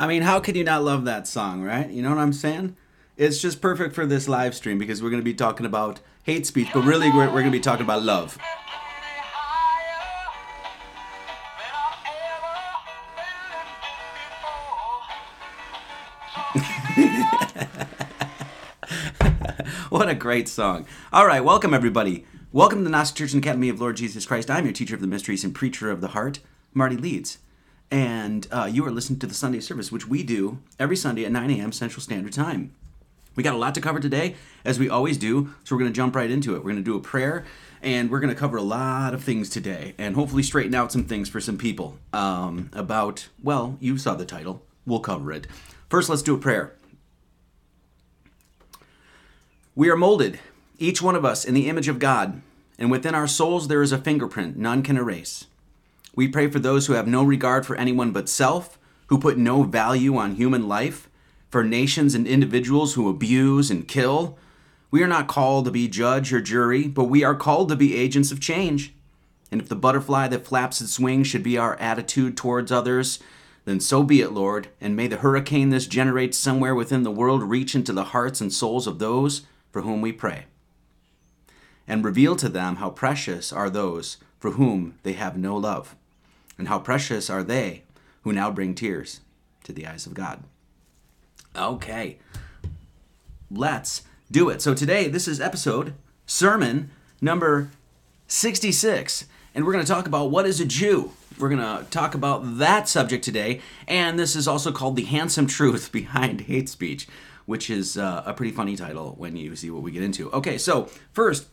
I mean, how could you not love that song, right? You know what I'm saying? It's just perfect for this live stream because we're going to be talking about hate speech, but really we're, we're going to be talking about love. What a great song. All right, welcome everybody. Welcome to the Gnostic Church and Academy of Lord Jesus Christ. I'm your teacher of the mysteries and preacher of the heart, Marty Leeds. And uh, you are listening to the Sunday service, which we do every Sunday at 9 a.m. Central Standard Time. We got a lot to cover today, as we always do, so we're going to jump right into it. We're going to do a prayer, and we're going to cover a lot of things today, and hopefully straighten out some things for some people um, about, well, you saw the title. We'll cover it. First, let's do a prayer. We are molded, each one of us, in the image of God, and within our souls there is a fingerprint none can erase. We pray for those who have no regard for anyone but self, who put no value on human life, for nations and individuals who abuse and kill. We are not called to be judge or jury, but we are called to be agents of change. And if the butterfly that flaps its wings should be our attitude towards others, then so be it, Lord, and may the hurricane this generates somewhere within the world reach into the hearts and souls of those for whom we pray, and reveal to them how precious are those for whom they have no love, and how precious are they who now bring tears to the eyes of God. Okay, let's do it. So today, this is episode, sermon number 66, and we're going to talk about what is a Jew. We're going to talk about that subject today, and this is also called The Handsome Truth Behind Hate Speech, which is uh, a pretty funny title when you see what we get into. Okay, so first,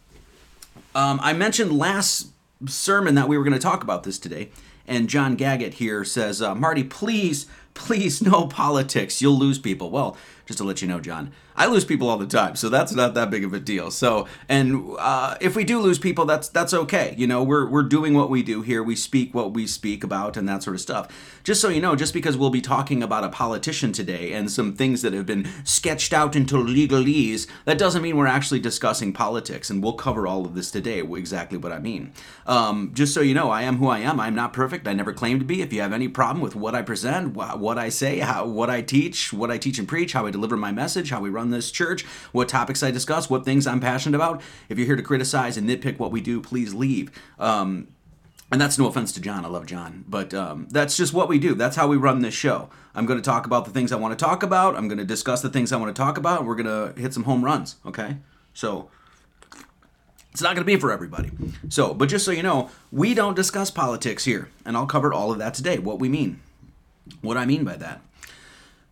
um, I mentioned last sermon that we were going to talk about this today, and John Gaggett here says, uh, Marty, please, please, no politics. You'll lose people. Well, just to let you know, John, I lose people all the time, so that's not that big of a deal. So, and uh, if we do lose people, that's that's okay. You know, we're we're doing what we do here. We speak what we speak about, and that sort of stuff. Just so you know, just because we'll be talking about a politician today and some things that have been sketched out into legalese, that doesn't mean we're actually discussing politics. And we'll cover all of this today. Exactly what I mean. Um, just so you know, I am who I am. I'm not perfect. I never claim to be. If you have any problem with what I present, wh- what I say, how, what I teach, what I teach and preach, how I deliver my message, how we run this church, what topics I discuss, what things I'm passionate about. If you're here to criticize and nitpick what we do, please leave. Um, and that's no offense to John. I love John, but um, that's just what we do. That's how we run this show. I'm going to talk about the things I want to talk about. I'm going to discuss the things I want to talk about. We're going to hit some home runs. Okay, so it's not going to be for everybody. So, but just so you know, we don't discuss politics here, and I'll cover all of that today. What we mean, what I mean by that.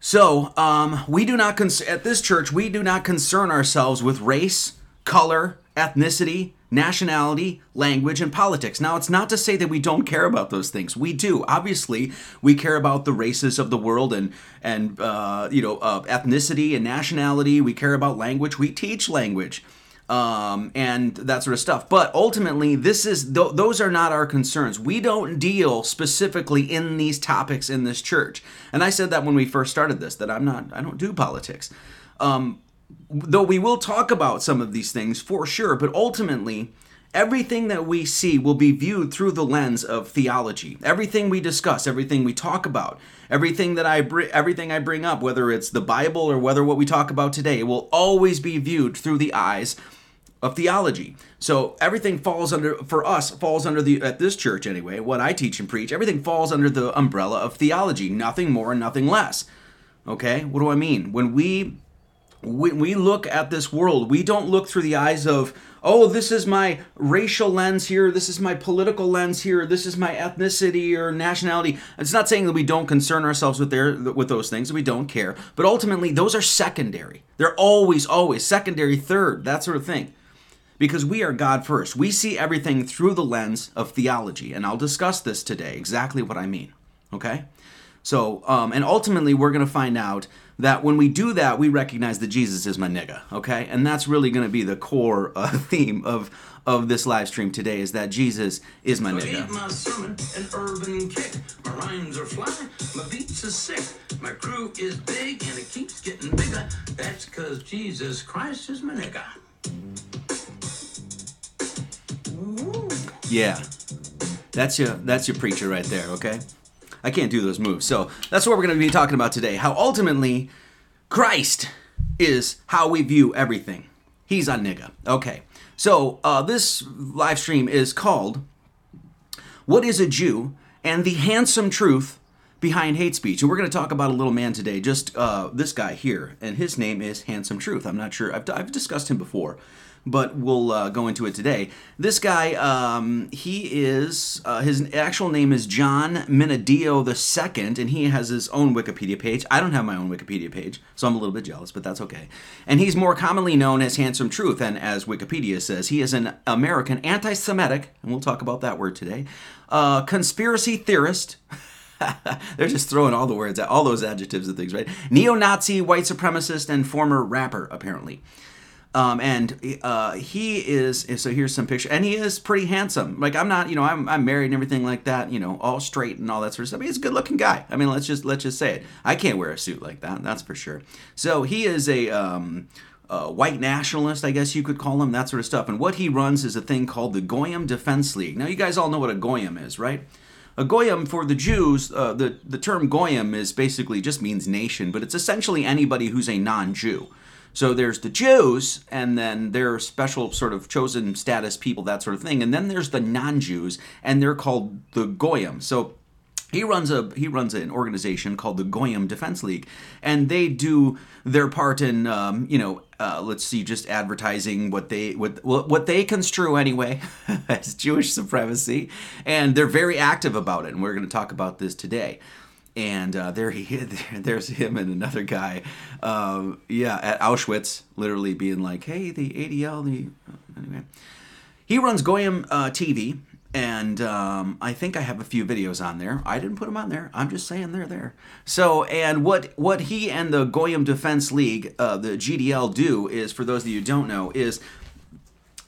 So, um, we do not cons- at this church we do not concern ourselves with race, color, ethnicity, nationality, language, and politics. Now, it's not to say that we don't care about those things. We do. Obviously, we care about the races of the world and and uh, you know uh, ethnicity and nationality. We care about language. We teach language um, and that sort of stuff. But ultimately, this is th- those are not our concerns. We don't deal specifically in these topics in this church. And I said that when we first started this that I'm not I don't do politics. Um, though we will talk about some of these things for sure, but ultimately everything that we see will be viewed through the lens of theology. Everything we discuss, everything we talk about, everything that I br- everything I bring up, whether it's the Bible or whether what we talk about today, will always be viewed through the eyes of theology. So everything falls under for us falls under the at this church anyway, what I teach and preach, everything falls under the umbrella of theology, nothing more and nothing less. Okay? What do I mean? When we when we look at this world, we don't look through the eyes of, oh, this is my racial lens here, this is my political lens here, this is my ethnicity or nationality. It's not saying that we don't concern ourselves with their with those things, we don't care, but ultimately those are secondary. They're always, always secondary, third, that sort of thing. Because we are God first. We see everything through the lens of theology, and I'll discuss this today, exactly what I mean. Okay? So, um, and ultimately, we're going to find out that when we do that, we recognize that Jesus is my nigga, okay? And that's really going to be the core uh, theme of of this live stream today is that Jesus is my nigga. my sermon an urban kick. My rhymes are fly, my beats are sick. My crew is big and it keeps getting bigger. That's cause Jesus Christ is my nigga. Yeah. That's your that's your preacher right there, okay? I can't do those moves. So that's what we're to be talking about today. How ultimately Christ is how we view everything. He's a nigga. Okay. So uh, this live stream is called "What is a Jew?" and the handsome truth behind hate speech. And we're going to talk about a little man today, just uh, this guy here, and his name is Handsome Truth. I'm not sure I've, I've discussed him before, but we'll uh, go into it today. This guy, um, he is, uh, his actual name is John Minadeo II, and he has his own Wikipedia page. I don't have my own Wikipedia page, so I'm a little bit jealous, but that's okay. And he's more commonly known as Handsome Truth, and as Wikipedia says, he is an American anti Semitic, and we'll talk about that word today, uh, conspiracy theorist. They're just throwing all the words, at all those adjectives and things, right? Neo Nazi, white supremacist, and former rapper, apparently. Um, and uh, he is so here's some picture and he is pretty handsome like i'm not you know I'm, I'm married and everything like that you know all straight and all that sort of stuff he's a good looking guy i mean let's just let's just say it i can't wear a suit like that that's for sure so he is a um, white nationalist, I guess you could call him, that sort of stuff. And what he runs is a thing called the Goyim Defense League. Now, you guys all know what a Goyim is, right? A Goyim for the Jews, uh, the, the term Goyim is basically just means nation, but it's essentially anybody who's a non Jew. So there's the Jews, and then their special sort of chosen status people, that sort of thing. And then there's the non-Jews, and they're called the Goyim. So he runs a he runs an organization called the Goyim Defense League, and they do their part in um, you know uh, let's see just advertising what they what what they construe anyway as Jewish supremacy, and they're very active about it, and we're going to talk about this today and uh, there he there's him and another guy um, yeah at auschwitz literally being like hey the adl the anyway. He runs goyim uh, tv and um, i think i have a few videos on there. I didn't put them on there. I'm just saying they're there. So and what what he and the goyim defense league uh, the gdl do is for those of you who don't know is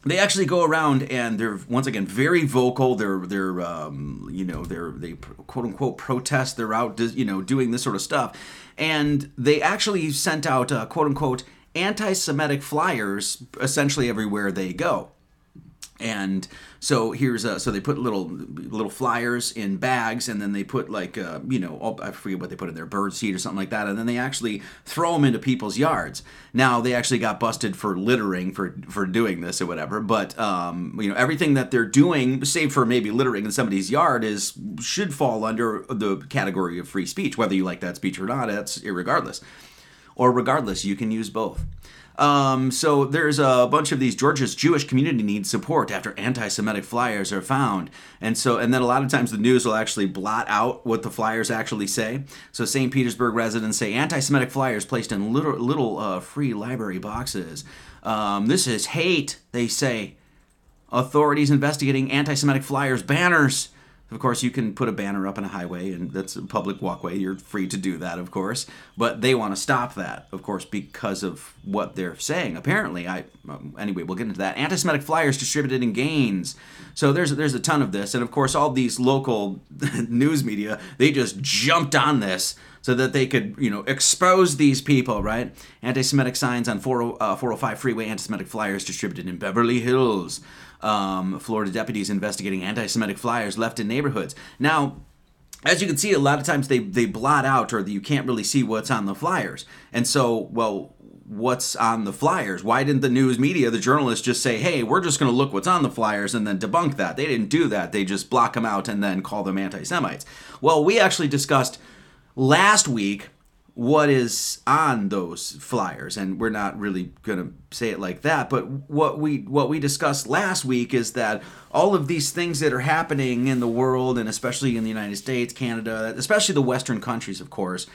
they actually go around and they're once again very vocal. They're they're um, you know they're they quote unquote protest. They're out you know doing this sort of stuff, and they actually sent out uh, quote unquote anti-Semitic flyers essentially everywhere they go and so here's a, so they put little little flyers in bags and then they put like uh, you know oh, I forget what they put in there bird seed or something like that and then they actually throw them into people's yards. Now they actually got busted for littering for for doing this or whatever, but um, you know everything that they're doing, save for maybe littering in somebody's yard, is should fall under the category of free speech, whether you like that speech or not. That's irregardless, or regardless, you can use both. Um, so there's a bunch of these Georgia's Jewish community needs support after anti-Semitic flyers are found, and so and then a lot of times the news will actually blot out what the flyers actually say. So St. Petersburg residents say anti-Semitic flyers placed in little little uh, free library boxes. Um, this is hate, they say. Authorities investigating anti-Semitic flyers banners. Of course, you can put a banner up in a highway, and that's a public walkway. You're free to do that, of course. But they want to stop that, of course, because of what they're saying. Apparently, I um, anyway, we'll get into that. Anti-Semitic flyers distributed in Gaines. So there's there's a ton of this, and of course, all these local news media they just jumped on this so that they could, you know, expose these people, right? Anti-Semitic signs on 40, uh, 405 freeway, anti-Semitic flyers distributed in Beverly Hills um, Florida deputies investigating anti-Semitic flyers left in neighborhoods. Now, as you can see, a lot of times they they blot out or you can't really see what's on the flyers. And so, well, what's on the flyers? Why didn't the news media, the journalists, just say, "Hey, we're just going to look what's on the flyers" and then debunk that? They didn't do that. They just block them out and then call them anti-Semites. Well, we actually discussed last week what is on those flyers? And we're not really going to say it like that but what we what we discussed last week is that all of these things that are happening in the world and especially in the United States, Canada, especially the western countries of course,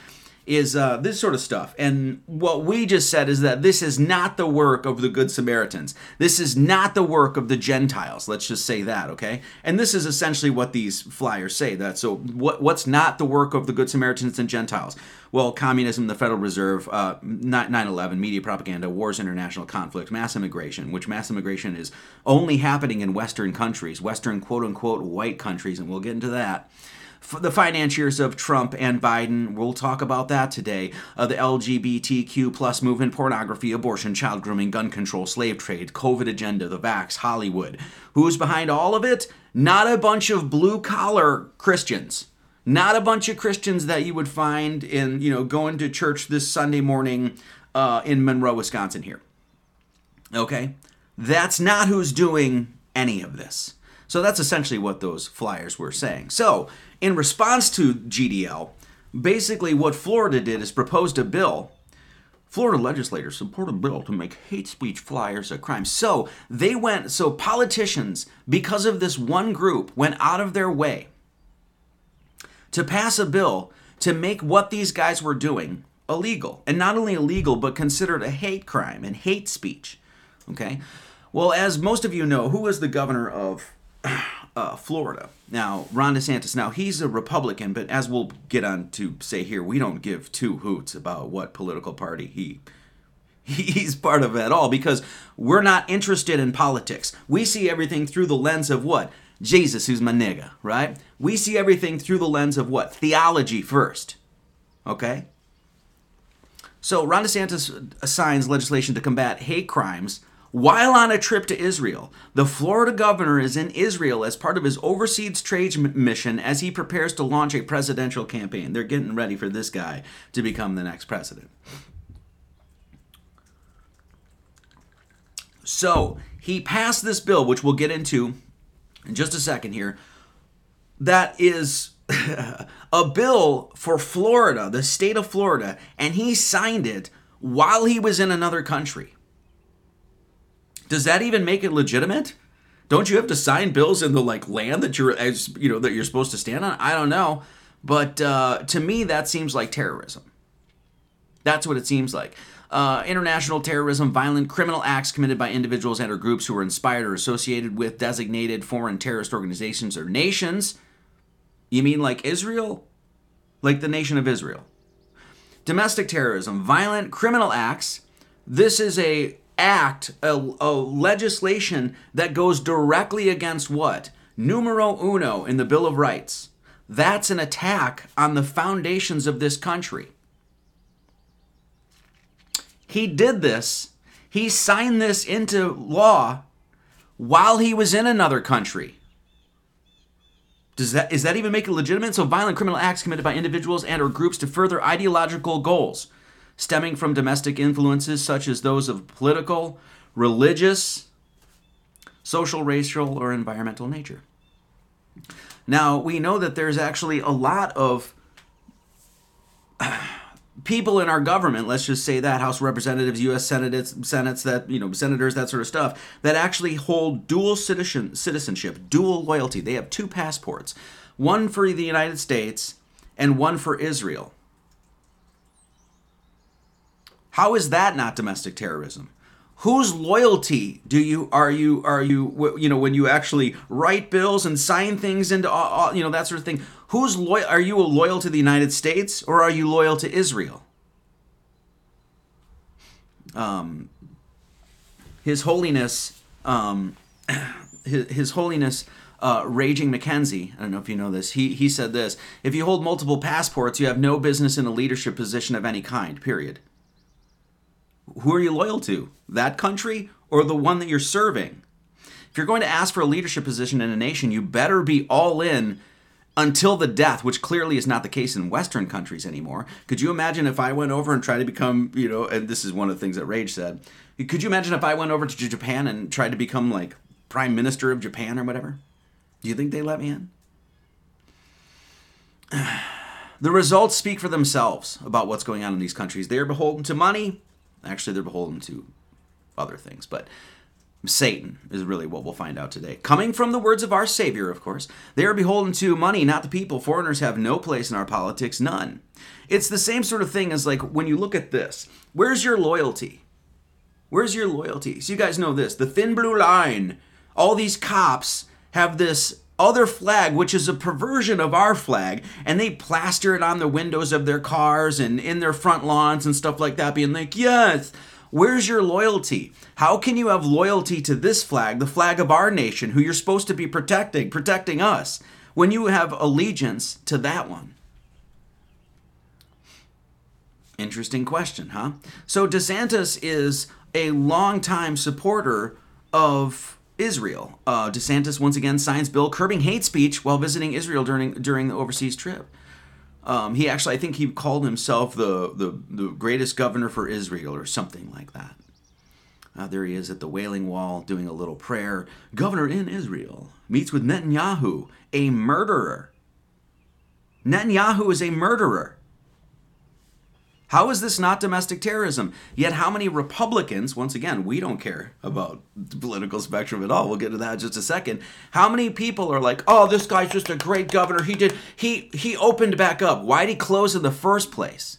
is uh, this sort of stuff. And what we just said is that this is not the work of the Good Samaritans. This is not the work of the Gentiles. Let's just say that, okay? And this is essentially what these flyers say. That so what what's not the work of the Good Samaritans and Gentiles? Well, communism, the Federal Reserve, uh, 9/11, media propaganda, wars, international conflict, mass immigration, which mass immigration is only happening in Western countries, Western quote unquote white countries, and we'll get into that the financiers of Trump and Biden. We'll talk about that today. Uh, the LGBTQ plus movement, pornography, abortion, child grooming, gun control, slave trade, COVID agenda, the vax, Hollywood. Who's behind all of it? Not a bunch of blue collar Christians. Not a bunch of Christians that you would find in, you know, going to church this Sunday morning uh, in Monroe, Wisconsin here. Okay? That's not who's doing any of this. So that's essentially what those flyers were saying. So, in response to GDL, basically what Florida did is proposed a bill. Florida legislators support a bill to make hate speech flyers a crime. So they went, so politicians, because of this one group, went out of their way to pass a bill to make what these guys were doing illegal. And not only illegal, but considered a hate crime and hate speech. Okay? Well, as most of you know, who was the governor of uh, Florida. Now, Ron DeSantis, now he's a Republican, but as we'll get on to say here, we don't give two hoots about what political party he he's part of at all because we're not interested in politics. We see everything through the lens of what? Jesus, who's my nigga, right? We see everything through the lens of what? Theology first. Okay? So Ron DeSantis assigns legislation to combat hate crimes while on a trip to Israel, the Florida governor is in Israel as part of his overseas trade mission as he prepares to launch a presidential campaign. They're getting ready for this guy to become the next president. So, he passed this bill, which we'll get into in just a second here, that is a bill for Florida, the state of Florida, and he signed it while he was in another country. Does that even make it legitimate? Don't you have to sign bills in the like land that you're as you know that you're supposed to stand on? I don't know, but uh, to me that seems like terrorism. That's what it seems like. Uh, international terrorism, violent criminal acts committed by individuals and or groups who are inspired or associated with designated foreign terrorist organizations or nations. You mean like Israel? Like the nation of Israel. Domestic terrorism, violent criminal acts. This is a act, a, a legislation that goes directly against what? Numero uno in the Bill of Rights. That's an attack on the foundations of this country. He did this, he signed this into law while he was in another country. Does that is that even make it legitimate? So violent criminal acts committed by individuals and or groups to further ideological goals stemming from domestic influences such as those of political, religious, social, racial, or environmental nature. Now, we know that there's actually a lot of people in our government, let's just say that, House Representatives, U.S. senators, Senates, that, you know, senators, that sort of stuff, that actually hold dual citizen, citizenship, dual loyalty. They have two passports, one for the United States and one for Israel. How is that not domestic terrorism? Whose loyalty do you are you are you you know when you actually write bills and sign things into all, you know that sort of thing? Who's loyal? Are you loyal to the United States or are you loyal to Israel? Um, His Holiness, um, His, His Holiness. Uh, Raging Mackenzie, I don't know if you know this, he, he said this If you hold multiple passports, you have no business in a leadership position of any kind, period who are you loyal to? That country or the one that you're serving? If you're going to ask for a leadership position in a nation, you better be all in until the death, which clearly is not the case in Western countries anymore. Could you imagine if I went over and tried to become, you know, and this is one of the things that Rage said. Could you imagine if I went over to Japan and tried to become like prime minister of Japan or whatever? Do you think they let me in? The results speak for themselves about what's going on in these countries. They are beholden to money, Actually, they're beholden to other things, but Satan is really what we'll find out today. Coming from the words of our Savior, of course, they are beholden to money, not the people. Foreigners have no place in our politics, none. It's the same sort of thing as like when you look at this. Where's your loyalty? Where's your loyalty? So you guys know this the thin blue line. All these cops have this other flag, which is a perversion of our flag, and they plaster it on the windows of their cars and in their front lawns and stuff like that, being like, yes, where's your loyalty? How can you have loyalty to this flag, the flag of our nation, who you're supposed to be protecting, protecting us, when you have allegiance to that one? Interesting question, huh? So DeSantis is a longtime supporter of Israel. Uh, DeSantis once again signs bill curbing hate speech while visiting Israel during during the overseas trip. Um, he actually, I think he called himself the, the the greatest governor for Israel or something like that. Uh, there he is at the Wailing Wall doing a little prayer. Governor in Israel meets with Netanyahu, a murderer. Netanyahu is a murderer. How is this not domestic terrorism? Yet, how many Republicans, once again, we don't care about the political spectrum at all. We'll get to that in just a second. How many people are like, oh, this guy's just a great governor. He did, he, he opened back up. Why'd he close in the first place?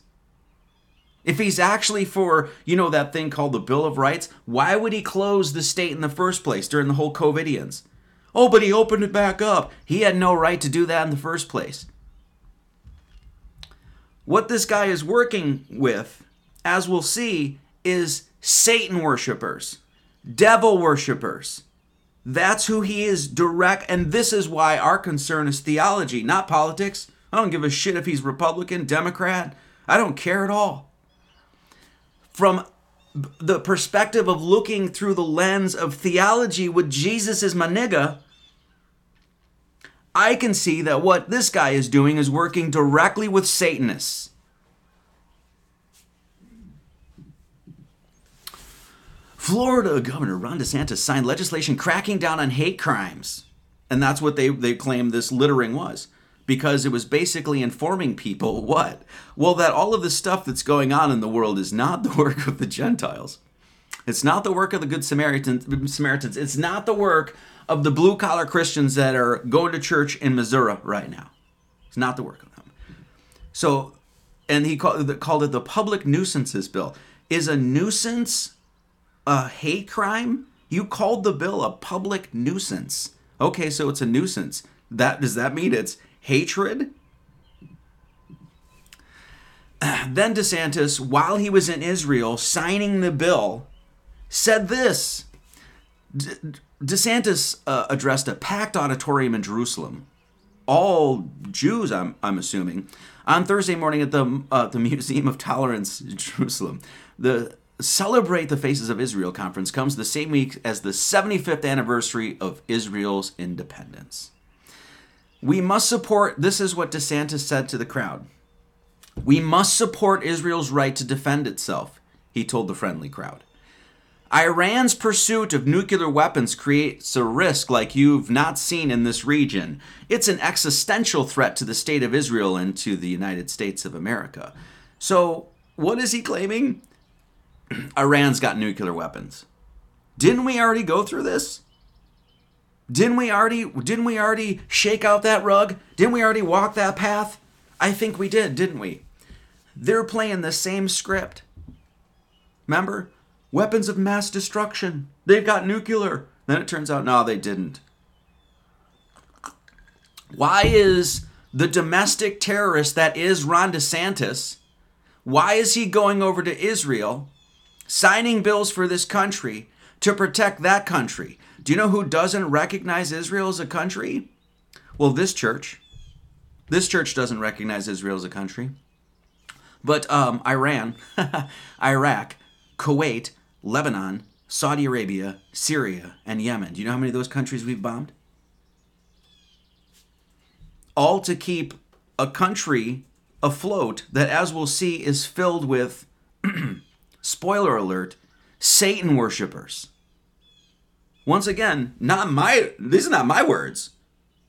If he's actually for, you know, that thing called the Bill of Rights, why would he close the state in the first place during the whole COVIDians? Oh, but he opened it back up. He had no right to do that in the first place. What this guy is working with, as we'll see, is Satan worshippers, devil worshippers. That's who he is direct, and this is why our concern is theology, not politics. I don't give a shit if he's Republican, Democrat. I don't care at all. From the perspective of looking through the lens of theology with Jesus as my nigga, I can see that what this guy is doing is working directly with Satanists. Florida Governor Ron DeSantis signed legislation cracking down on hate crimes. And that's what they, they claim this littering was. Because it was basically informing people what? Well, that all of the stuff that's going on in the world is not the work of the Gentiles. It's not the work of the Good Samaritans. Samaritans. It's not the work of the blue collar Christians that are going to church in Missouri right now. It's not the work of them. So, and he called, called it the public nuisances bill. Is a nuisance a hate crime? You called the bill a public nuisance. Okay, so it's a nuisance. That does that mean it's hatred? Then DeSantis, while he was in Israel signing the bill, said this. DeSantis uh, addressed a packed auditorium in Jerusalem, all Jews, I'm, I'm assuming, on Thursday morning at the uh, the Museum of Tolerance in Jerusalem. The Celebrate the Faces of Israel conference comes the same week as the 75th anniversary of Israel's independence. We must support, this is what DeSantis said to the crowd. We must support Israel's right to defend itself, he told the friendly crowd. Iran's pursuit of nuclear weapons creates a risk like you've not seen in this region. It's an existential threat to the state of Israel and to the United States of America. So, what is he claiming? Iran's got nuclear weapons. Didn't we already go through this? Didn't we already didn't we already shake out that rug? Didn't we already walk that path? I think we did, didn't we? They're playing the same script. Remember? Weapons of mass destruction. They've got nuclear. Then it turns out, no, they didn't. Why is the domestic terrorist that is Ron DeSantis, why is he going over to Israel signing bills for this country to protect that country. Do you know who doesn't recognize Israel as a country? Well, this church. This church doesn't recognize Israel as a country. But um, Iran, Iraq, Kuwait, Lebanon, Saudi Arabia, Syria, and Yemen. Do you know how many of those countries we've bombed? All to keep a country afloat that, as we'll see, is filled with spoiler alert, Satan worshippers. Once again, not my these are not my words.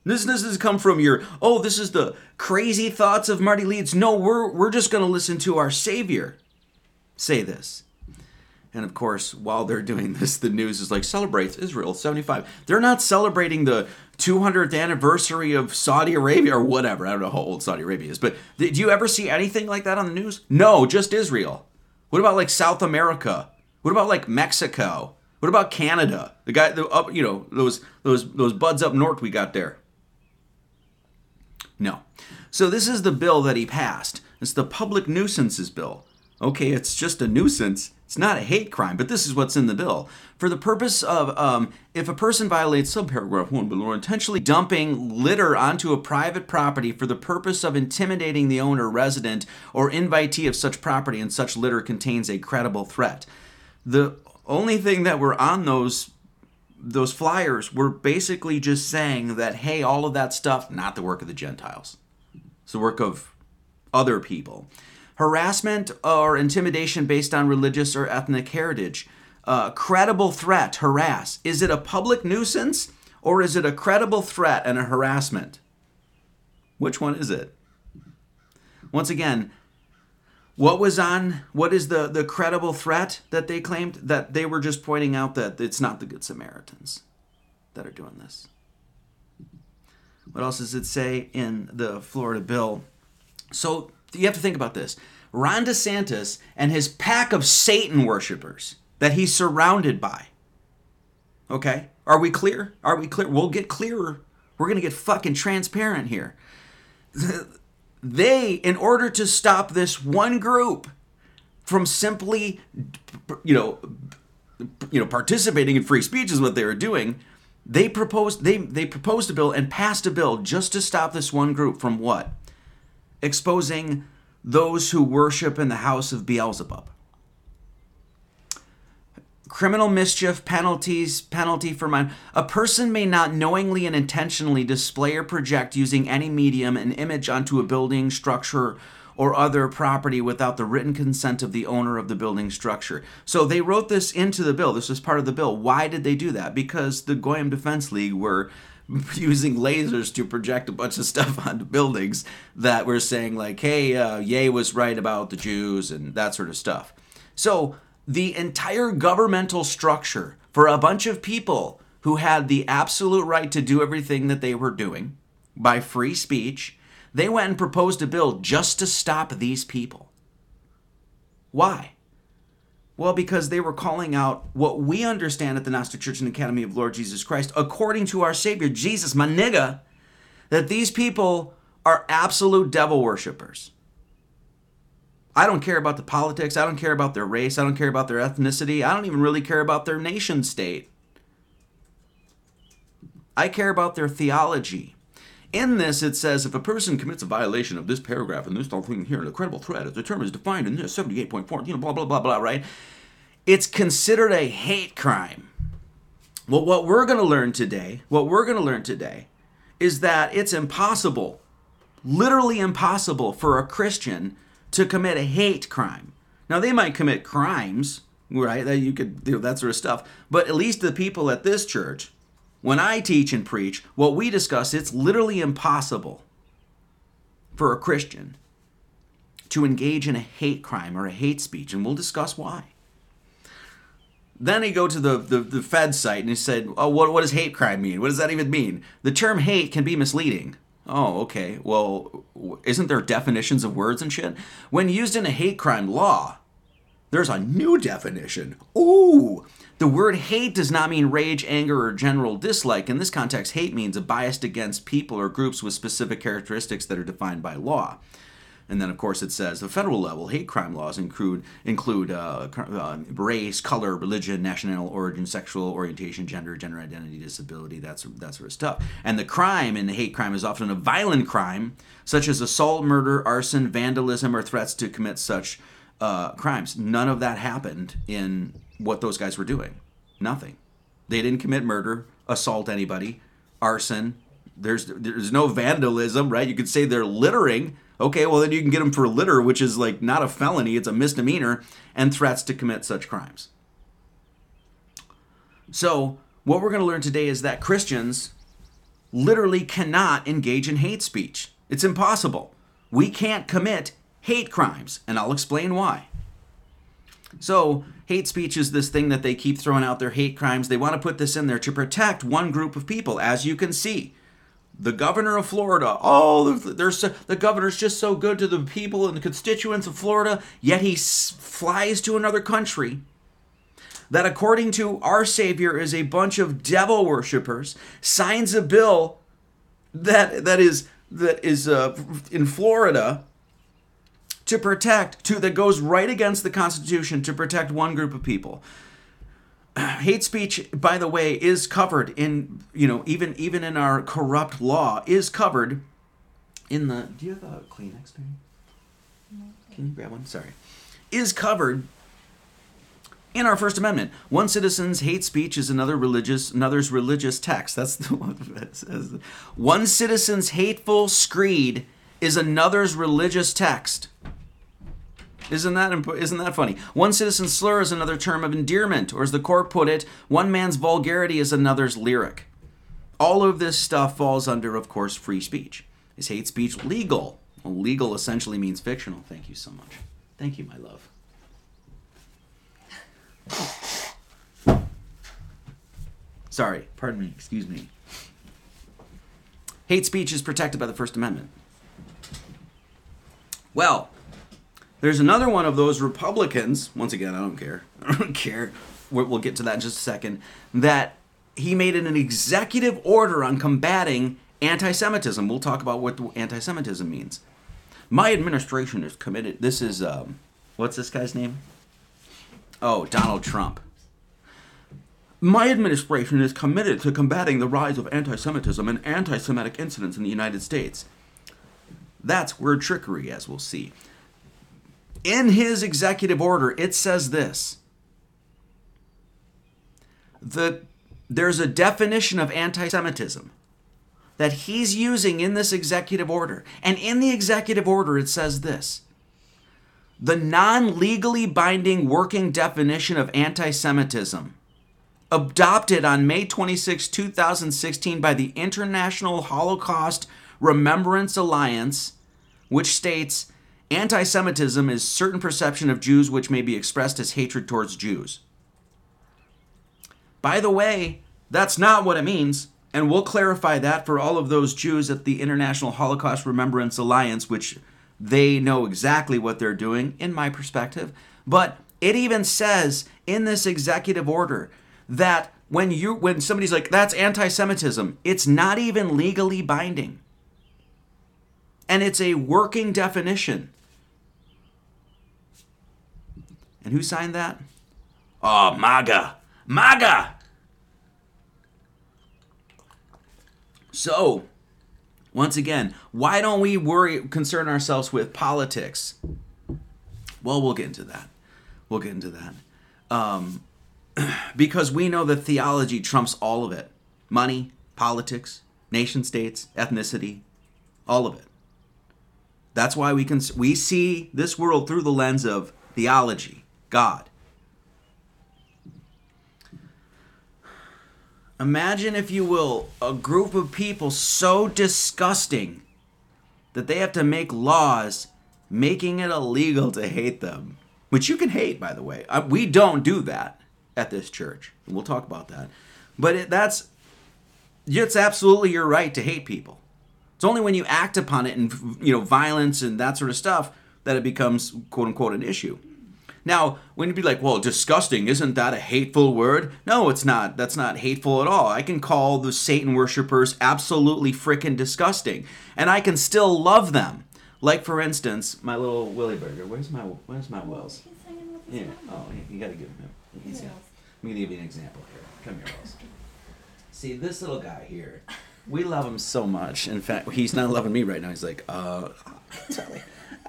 This this has come from your oh, this is the crazy thoughts of Marty Leeds. No, we're we're just gonna listen to our Savior say this. And of course, while they're doing this, the news is like celebrates Israel 75. They're not celebrating the 200th anniversary of Saudi Arabia or whatever. I don't know how old Saudi Arabia is, but did you ever see anything like that on the news? No, just Israel. What about like South America? What about like Mexico? What about Canada? The guy, the up, you know, those those those buds up north we got there. No. So this is the bill that he passed. It's the public nuisances bill. Okay, it's just a nuisance. It's not a hate crime, but this is what's in the bill. For the purpose of, um, if a person violates subparagraph 1 below intentionally dumping litter onto a private property for the purpose of intimidating the owner, resident, or invitee of such property, and such litter contains a credible threat. The only thing that were on those those flyers were basically just saying that hey, all of that stuff not the work of the Gentiles. It's the work of other people. Harassment or intimidation based on religious or ethnic heritage. Uh, credible threat, harass. Is it a public nuisance or is it a credible threat and a harassment? Which one is it? Once again, what was on what is the the credible threat that they claimed that they were just pointing out that it's not the good Samaritans that are doing this. What else does it say in the Florida bill? So you have to think about this. Ron DeSantis and his pack of Satan worshippers that he's surrounded by. Okay? Are we clear? Are we clear? We'll get clearer. We're going to get fucking transparent here. They, in order to stop this one group from simply, you know, you know, participating in free speech is what they were doing. They proposed they they proposed a bill and passed a bill just to stop this one group from what? Exposing those who worship in the house of Beelzebub. Criminal mischief penalties, penalty for mine. A person may not knowingly and intentionally display or project using any medium an image onto a building, structure, or other property without the written consent of the owner of the building structure. So they wrote this into the bill. This was part of the bill. Why did they do that? Because the Goyim Defense League were using lasers to project a bunch of stuff onto buildings that were saying like, "Hey, uh, Ye was right about the Jews" and that sort of stuff. So the entire governmental structure for a bunch of people who had the absolute right to do everything that they were doing by free speech, they went and proposed a bill just to stop these people. Why? Well, because they were calling out what we understand at the Gnostic Church and Academy of Lord Jesus Christ, according to our Savior, Jesus, my nigga, that these people are absolute devil worshippers. I don't care about the politics. I don't care about their race. I don't care about their ethnicity. I don't even really care about their nation state. I care about their theology. In this, it says if a person commits a violation of this paragraph and this whole thing here, the credible threat, as the term is defined in this 78.4, you know, blah, blah, blah, blah, right? It's considered a hate crime. Well, what we're going to learn today, what we're going to learn today, is that it's impossible, literally impossible for a Christian to commit a hate crime. Now they might commit crimes, right? That you could do that sort of stuff. But at least the people at this church, when I teach and preach, what we discuss, it's literally impossible for a Christian to engage in a hate crime or a hate speech, and we'll discuss why. Then he go to the, the, the Fed site and he said, Oh, what, what does hate crime mean? What does that even mean? The term hate can be misleading. Oh, okay. Well, isn't there definitions of words and shit? When used in a hate crime law, there's a new definition. Ooh! The word hate does not mean rage, anger, or general dislike. In this context, hate means a bias against people or groups with specific characteristics that are defined by law. And then, of course, it says the federal level hate crime laws include include uh, uh, race, color, religion, national origin, sexual orientation, gender, gender identity, disability, that's that sort of stuff. And the crime in the hate crime is often a violent crime, such as assault, murder, arson, vandalism, or threats to commit such uh, crimes. None of that happened in what those guys were doing. Nothing. They didn't commit murder, assault anybody, arson. There's there's no vandalism, right? You could say they're littering Okay, well then you can get them for litter, which is like not a felony, it's a misdemeanor, and threats to commit such crimes. So, what we're going to learn today is that Christians literally cannot engage in hate speech. It's impossible. We can't commit hate crimes, and I'll explain why. So, hate speech is this thing that they keep throwing out their hate crimes. They want to put this in there to protect one group of people, as you can see. The governor of Florida, oh, there's the governor's just so good to the people and the constituents of Florida, yet he s- flies to another country that, according to our Savior, is a bunch of devil worshippers, signs a bill that that is that is uh, in Florida to protect to that goes right against the Constitution to protect one group of people. Hate speech, by the way, is covered in you know even even in our corrupt law is covered in the. Do you have a Kleenex? Baby? Can you grab one? Sorry, is covered in our First Amendment. One citizen's hate speech is another religious another's religious text. That's the one that says. One citizen's hateful screed is another's religious text. Isn't that imp- isn't that funny? One citizen's slur is another term of endearment, or as the court put it, one man's vulgarity is another's lyric. All of this stuff falls under, of course, free speech. Is hate speech legal? Well, legal essentially means fictional. Thank you so much. Thank you, my love. Sorry, pardon me, excuse me. Hate speech is protected by the First Amendment. Well, there's another one of those Republicans, once again, I don't care. I don't care. We'll get to that in just a second. That he made an executive order on combating anti Semitism. We'll talk about what anti Semitism means. My administration is committed. This is, um, what's this guy's name? Oh, Donald Trump. My administration is committed to combating the rise of anti Semitism and anti Semitic incidents in the United States. That's word trickery, as we'll see. In his executive order, it says this the, there's a definition of anti Semitism that he's using in this executive order. And in the executive order, it says this the non legally binding working definition of anti Semitism, adopted on May 26, 2016, by the International Holocaust Remembrance Alliance, which states anti Semitism is certain perception of Jews which may be expressed as hatred towards Jews. By the way, that's not what it means. And we'll clarify that for all of those Jews at the International Holocaust Remembrance Alliance, which they know exactly what they're doing, in my perspective. But it even says in this executive order that when you when somebody's like that's anti-Semitism, it's not even legally binding. And it's a working definition. And who signed that? Oh, MAGA. MAGA! So, once again, why don't we worry, concern ourselves with politics? Well, we'll get into that. We'll get into that. Um, because we know that theology trumps all of it money, politics, nation states, ethnicity, all of it. That's why we can we see this world through the lens of theology, God. Imagine, if you will, a group of people so disgusting that they have to make laws making it illegal to hate them. Which you can hate, by the way. Uh, We don't do that at this church. We'll talk about that. But it, that's, it's absolutely your right to hate people. It's only when you act upon it and, you know, violence and that sort of stuff that it becomes, quote unquote, an issue. Now, when you'd be like, well, disgusting, isn't that a hateful word? No, it's not. That's not hateful at all. I can call the Satan worshippers absolutely frickin' disgusting, and I can still love them. Like, for instance, my little Willy Burger. Where's my Where's my Wells? He's hanging with his Yeah. Oh, you- you gotta give him. He's got, I'm gonna give you an example here. Come here, Wells. See, this little guy here, we love him so much. In fact, he's not loving me right now. He's like, uh, Tully,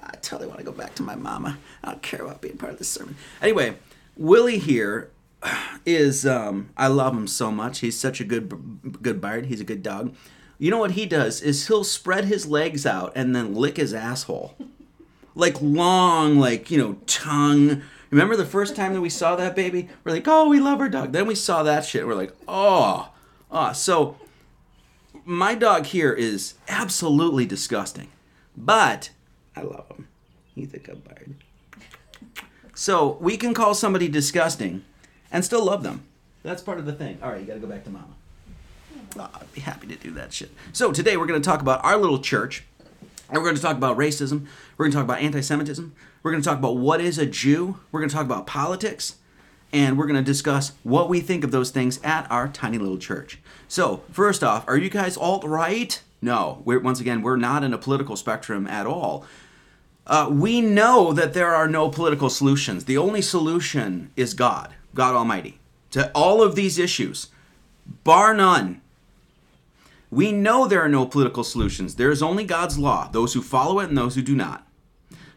I totally want to go back to my mama. I don't care about being part of this sermon. Anyway, Willie here is, um, I love him so much. He's such a good, good bard. He's a good dog. You know what he does is he'll spread his legs out and then lick his asshole like long, like you know, tongue. Remember the first time that we saw that baby? We're like, oh, we love our dog. Then we saw that shit. We're like, oh, oh. So my dog here is absolutely disgusting, but I love him. He's a good bird. So we can call somebody disgusting and still love them. That's part of the thing. All right, you got to go back to mama. Oh, I'd be happy to do that shit. So today we're going to talk about our little church, and we're going to talk about racism. We're going to talk about anti-Semitism. We're going to talk about what is a Jew. We're going to talk about politics, and we're going to discuss what we think of those things at our tiny little church. So first off, are you guys alt right? No, we're once again we're not in a political spectrum at all. Uh, we know that there are no political solutions. The only solution is God, God Almighty, to all of these issues, bar none. We know there are no political solutions. There is only God's law, those who follow it and those who do not.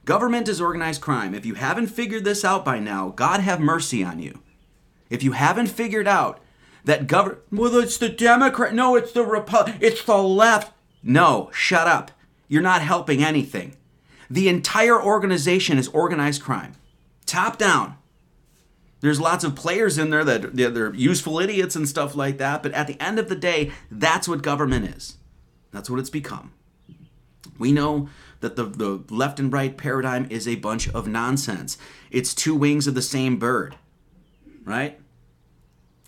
Government is organized crime. If you haven't figured this out by now, God have mercy on you. If you haven't figured out that government, well, it's the Democrat, no, it's the Republic, it's the left. No, shut up. You're not helping anything. The entire organization is organized crime, top down. There's lots of players in there that they're useful idiots and stuff like that, but at the end of the day, that's what government is. That's what it's become. We know that the, the left and right paradigm is a bunch of nonsense. It's two wings of the same bird, right?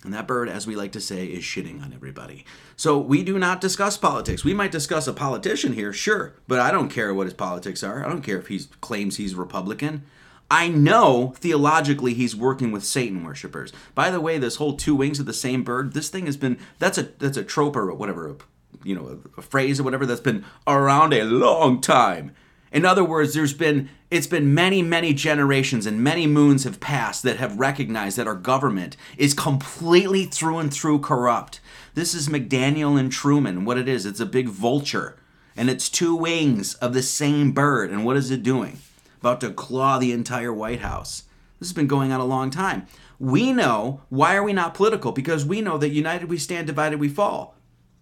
And that bird, as we like to say, is shitting on everybody. So we do not discuss politics. We might discuss a politician here, sure, but I don't care what his politics are. I don't care if he claims he's Republican. I know theologically he's working with Satan worshippers. By the way, this whole two wings of the same bird, this thing has been that's a that's a trope or whatever, you know, a, a phrase or whatever that's been around a long time. In other words, there's been it's been many many generations and many moons have passed that have recognized that our government is completely through and through corrupt. This is McDaniel and Truman. What it is, it's a big vulture and it's two wings of the same bird. And what is it doing? About to claw the entire White House. This has been going on a long time. We know why are we not political? Because we know that united we stand, divided we fall.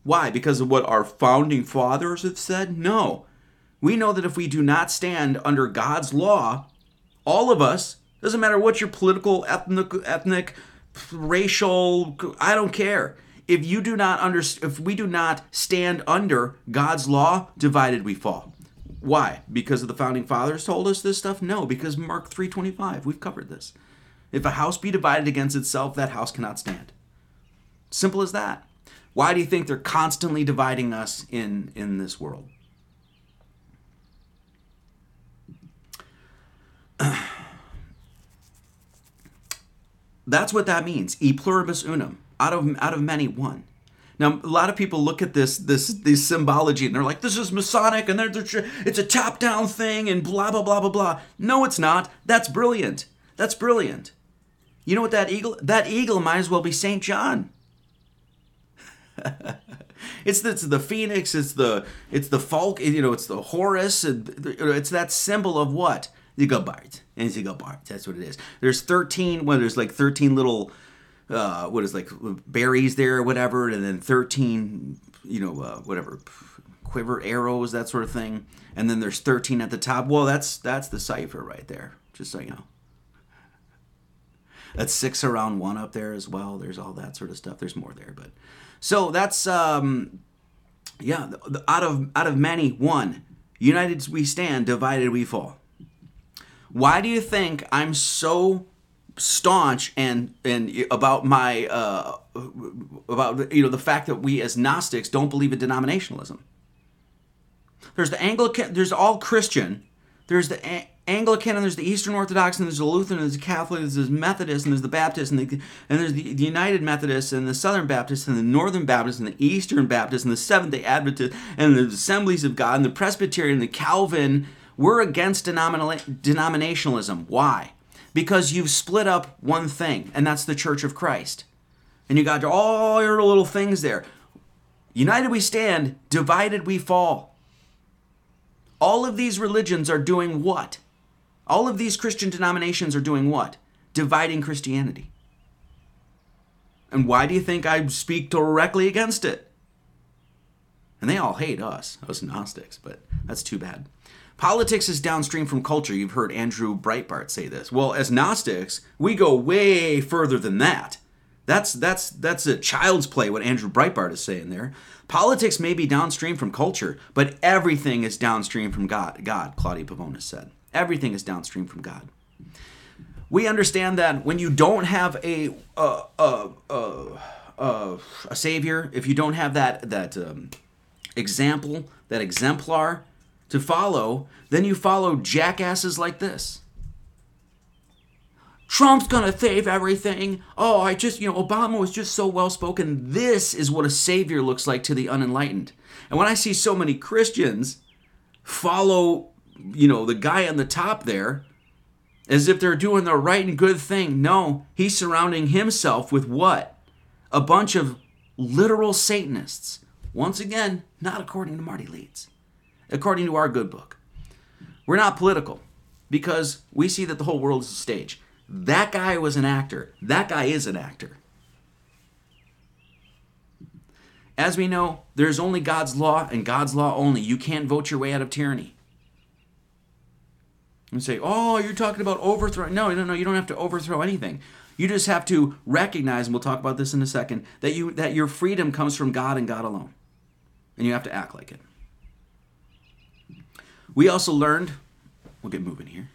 Why? Because of what our founding fathers have said? No. We know that if we do not stand under God's law, all of us, doesn't matter what your political, ethnic, ethnic, racial, I don't care. If you do not under, if we do not stand under God's law, divided we fall. Why? Because of the founding fathers told us this stuff? No, because Mark 3:25. We've covered this. If a house be divided against itself, that house cannot stand. Simple as that. Why do you think they're constantly dividing us in in this world? That's what that means. E pluribus unum. Out of out of many one. Now, a lot of people look at this this this symbology and they're like, "This is Masonic, and they're, they're, it's a top-down thing, and blah blah blah blah blah." No, it's not. That's brilliant. That's brilliant. You know what that eagle? That eagle might as well be Saint John. it's the, it's the phoenix. It's the it's the falcon. You know, it's the Horus. It's that symbol of what? Zigobart and Zigobart. That's what it is. There's 13. Well, there's like 13 little uh, what is like berries there or whatever, and then 13, you know, uh, whatever quiver arrows, that sort of thing. And then there's 13 at the top. Well, that's that's the cipher right there, just so you know. That's six around one up there as well. There's all that sort of stuff. There's more there, but so that's um, yeah. Out of out of many, one. United we stand, divided we fall. Why do you think I'm so staunch and and about my uh, about you know the fact that we as Gnostics don't believe in denominationalism. There's the Anglican, there's all Christian, there's the A- Anglican, and there's the Eastern Orthodox, and there's the Lutheran, and there's the Catholic, and there's the Methodist, and there's the Baptist, and, the, and there's the, the United Methodist, and the Southern Baptist, and the Northern Baptist, and the Eastern Baptist, and the Seventh Day Adventist, and the Assemblies of God, and the Presbyterian, and the Calvin. We're against denominationalism. Why? because you've split up one thing, and that's the Church of Christ. And you got all your little things there. United we stand, divided we fall. All of these religions are doing what? All of these Christian denominations are doing what? Dividing Christianity. And why do you think I speak directly against it? And they all hate us, us Gnostics, but that's too bad. Politics is downstream from culture. You've heard Andrew Breitbart say this. Well, as Gnostics, we go way further than that. That's that's that's a child's play what Andrew Breitbart is saying there. Politics may be downstream from culture, but everything is downstream from God. God, Claudia Pavonis said. Everything is downstream from God. We understand that when you don't have a a a, a, a, a savior, if you don't have that that um, example, that exemplar to follow, then you follow jackasses like this. Trump's gonna save everything. Oh, I just, you know, Obama was just so well spoken. This is what a savior looks like to the unenlightened. And when I see so many Christians follow, you know, the guy on the top there, as if they're doing the right and good thing, no, he's surrounding himself with what? A bunch of literal Satanists. Once again, not according to Marty Leeds, according to our good book. We're not political because we see that the whole world is a stage. That guy was an actor. That guy is an actor. As we know, there's only God's law and God's law only. You can't vote your way out of tyranny. And say, oh, you're talking about overthrow. No, no, no, you don't have to overthrow anything. You just have to recognize, and we'll talk about this in a second, that you that your freedom comes from God and God alone. And you have to act like it. We also learned, we'll get moving here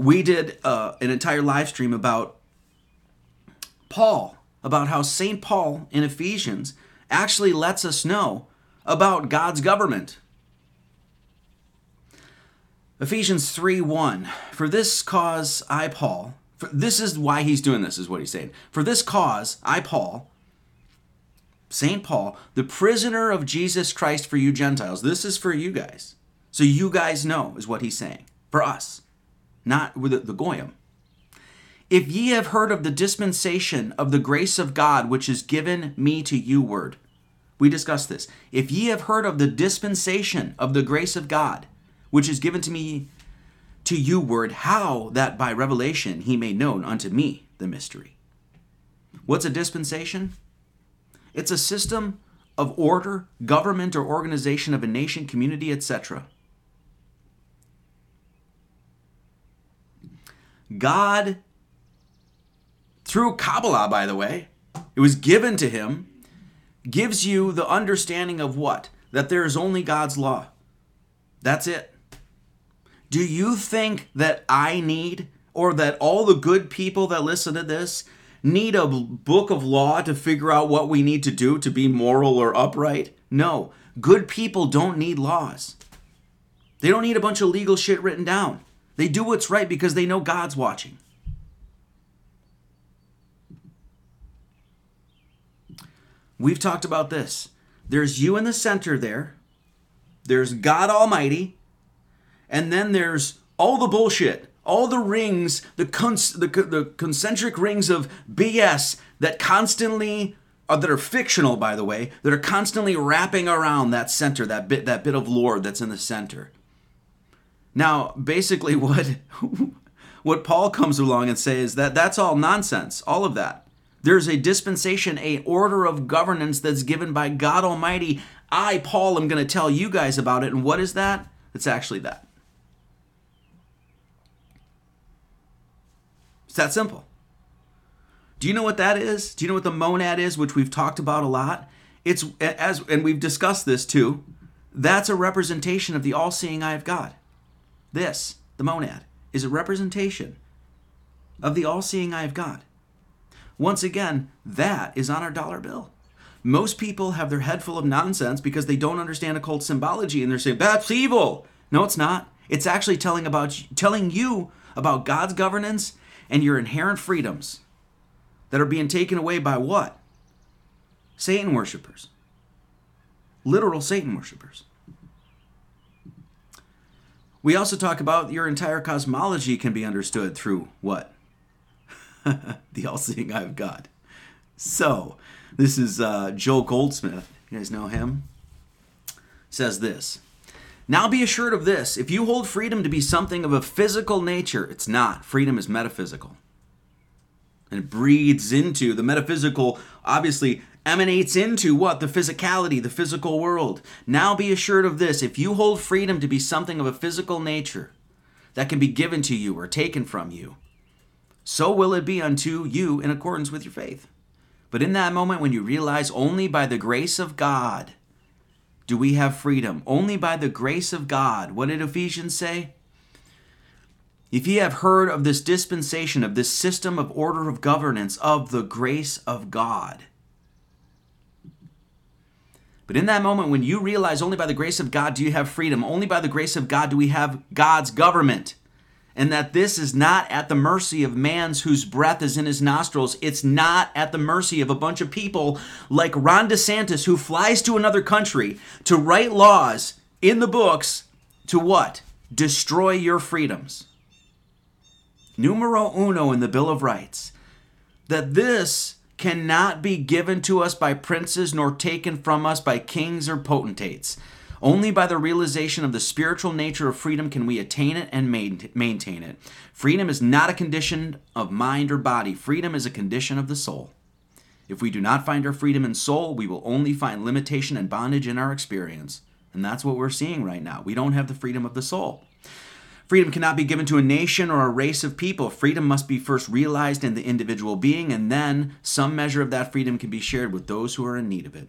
we did uh, an entire live stream about Paul, about how St. Paul in Ephesians actually lets us know about God's government. Ephesians 3 1. For this cause, I, Paul, for, this is why he's doing this, is what he's saying. For this cause, I, Paul, St. Paul, the prisoner of Jesus Christ for you Gentiles. This is for you guys. So you guys know, is what he's saying. For us not with the goyim. If ye have heard of the dispensation of the grace of God which is given me to you, word. We discussed this. If ye have heard of the dispensation of the grace of God which is given to me to you, word, how that by revelation he made known unto me the mystery. What's a dispensation? It's a system of order, government, or organization of a nation, community, etc God, through Kabbalah, by the way, it was given to him, gives you the understanding of what? That there is only God's law. That's it. Do you think that I need, or that all the good people that listen to this need a book of law to figure out what we need to do to be moral or upright? No. Good people don't need laws. They don't need a bunch of legal shit written down. They do what's right because they know God's watching. We've talked about this. There's you in the center there, there's God Almighty, and then there's all the bullshit, all the rings, the, cons- the, the concentric rings of BS that constantly uh, that are fictional by the way that are constantly wrapping around that center that bit that bit of lord that's in the center now, basically, what what Paul comes along and says that that's all nonsense. All of that. There's a dispensation, a order of governance that's given by God Almighty. I, Paul, am going to tell you guys about it. And what is that? It's actually that. It's that simple. Do you know what that is? Do you know what the monad is, which we've talked about a lot? It's as and we've discussed this too. That's a representation of the all-seeing eye of God. This, the monad, is a representation of the all seeing eye of God. Once again, that is on our dollar bill. Most people have their head full of nonsense because they don't understand occult symbology and they're saying, that's evil. No, it's not. It's actually telling about telling you about God's governance and your inherent freedoms that are being taken away by what? Satan worshippers. Literal Satan worshippers. We also talk about your entire cosmology can be understood through what? the all seeing eye of God. So, this is uh, Joel Goldsmith. You guys know him? Says this Now be assured of this if you hold freedom to be something of a physical nature, it's not. Freedom is metaphysical. And it breathes into the metaphysical, obviously, emanates into what? The physicality, the physical world. Now be assured of this if you hold freedom to be something of a physical nature that can be given to you or taken from you, so will it be unto you in accordance with your faith. But in that moment when you realize only by the grace of God do we have freedom, only by the grace of God, what did Ephesians say? If ye have heard of this dispensation, of this system of order of governance, of the grace of God. But in that moment, when you realize only by the grace of God do you have freedom, only by the grace of God do we have God's government, and that this is not at the mercy of man's whose breath is in his nostrils. It's not at the mercy of a bunch of people like Ron DeSantis who flies to another country to write laws in the books to what? Destroy your freedoms. Numero uno in the Bill of Rights that this cannot be given to us by princes nor taken from us by kings or potentates. Only by the realization of the spiritual nature of freedom can we attain it and maintain it. Freedom is not a condition of mind or body, freedom is a condition of the soul. If we do not find our freedom in soul, we will only find limitation and bondage in our experience. And that's what we're seeing right now. We don't have the freedom of the soul. Freedom cannot be given to a nation or a race of people. Freedom must be first realized in the individual being, and then some measure of that freedom can be shared with those who are in need of it.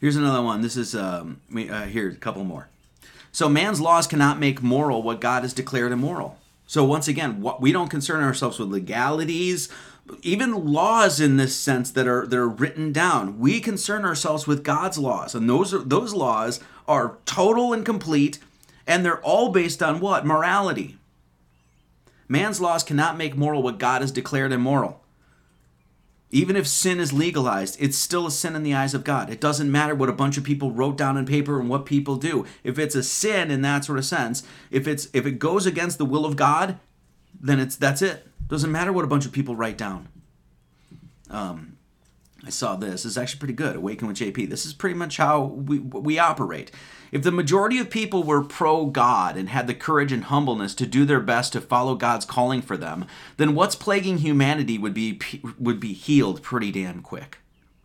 Here's another one. This is um, uh, here a couple more. So man's laws cannot make moral what God has declared immoral. So once again, what, we don't concern ourselves with legalities, even laws in this sense that are that are written down. We concern ourselves with God's laws, and those are, those laws are total and complete, and they're all based on what morality. Man's laws cannot make moral what God has declared immoral. Even if sin is legalized, it's still a sin in the eyes of God. It doesn't matter what a bunch of people wrote down on paper and what people do. If it's a sin in that sort of sense, if it's if it goes against the will of God, then it's that's it. Doesn't matter what a bunch of people write down. Um, I saw this. This is actually pretty good. Awaken with JP. This is pretty much how we we operate. If the majority of people were pro God and had the courage and humbleness to do their best to follow God's calling for them, then what's plaguing humanity would be would be healed pretty damn quick.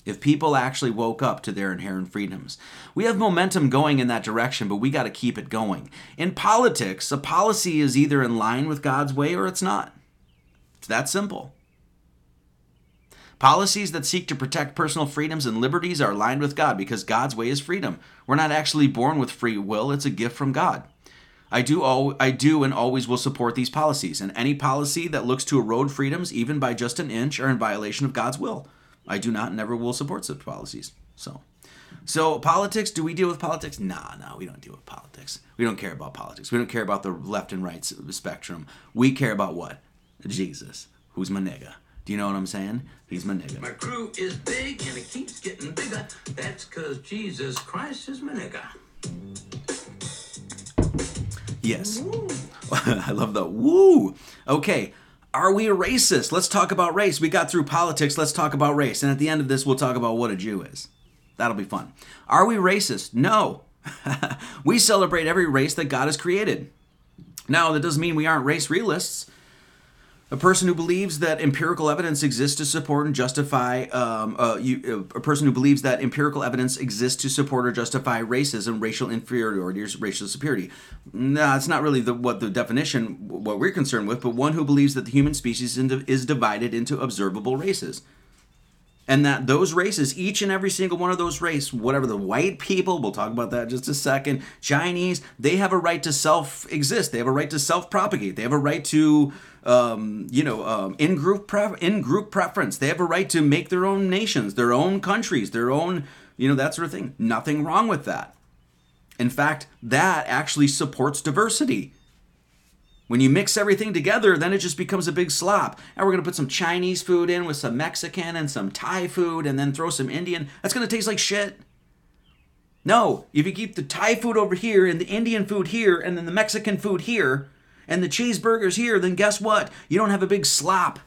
If people actually woke up to their inherent freedoms. We have momentum going in that direction, but we got to keep it going. In politics, a policy is either in line with God's way or it's not. It's that simple. Policies that seek to protect personal freedoms and liberties are aligned with God because God's way is freedom. We're not actually born with free will, it's a gift from God. I do I do and always will support these policies, and any policy that looks to erode freedoms even by just an inch are in violation of God's will. I do not and never will support such policies. So so politics, do we deal with politics? Nah, no, we don't deal with politics. We don't care about politics. We don't care about the left and right spectrum. We care about what? Jesus, who's my nigga. Do you know what I'm saying? He's my nigga. My crew is big and it keeps getting bigger. That's because Jesus Christ is my nigga. Yes. I love the woo. Okay. Are we a racist? Let's talk about race. We got through politics. Let's talk about race. And at the end of this, we'll talk about what a Jew is. That'll be fun. Are we racist? No. we celebrate every race that God has created. Now, that doesn't mean we aren't race realists. A person who believes that empirical evidence exists to support and justify, um, uh, you, a person who believes that empirical evidence exists to support or justify racism, racial inferiority, or racial superiority. No, it's not really the, what the definition, what we're concerned with, but one who believes that the human species is divided into observable races and that those races, each and every single one of those races, whatever the white people, we'll talk about that just a second, Chinese, they have a right to self exist. They have a right to self propagate. They have a right to, um, you know, um, in group in group preference. They have a right to make their own nations, their own countries, their own, you know, that sort of thing. Nothing wrong with that. In fact, that actually supports diversity. When you mix everything together, then it just becomes a big slop. And we're going to put some Chinese food in with some Mexican and some Thai food and then throw some Indian. That's going to taste like shit. No, if you keep the Thai food over here and the Indian food here and then the Mexican food here and the cheeseburgers here, then guess what? You don't have a big slop.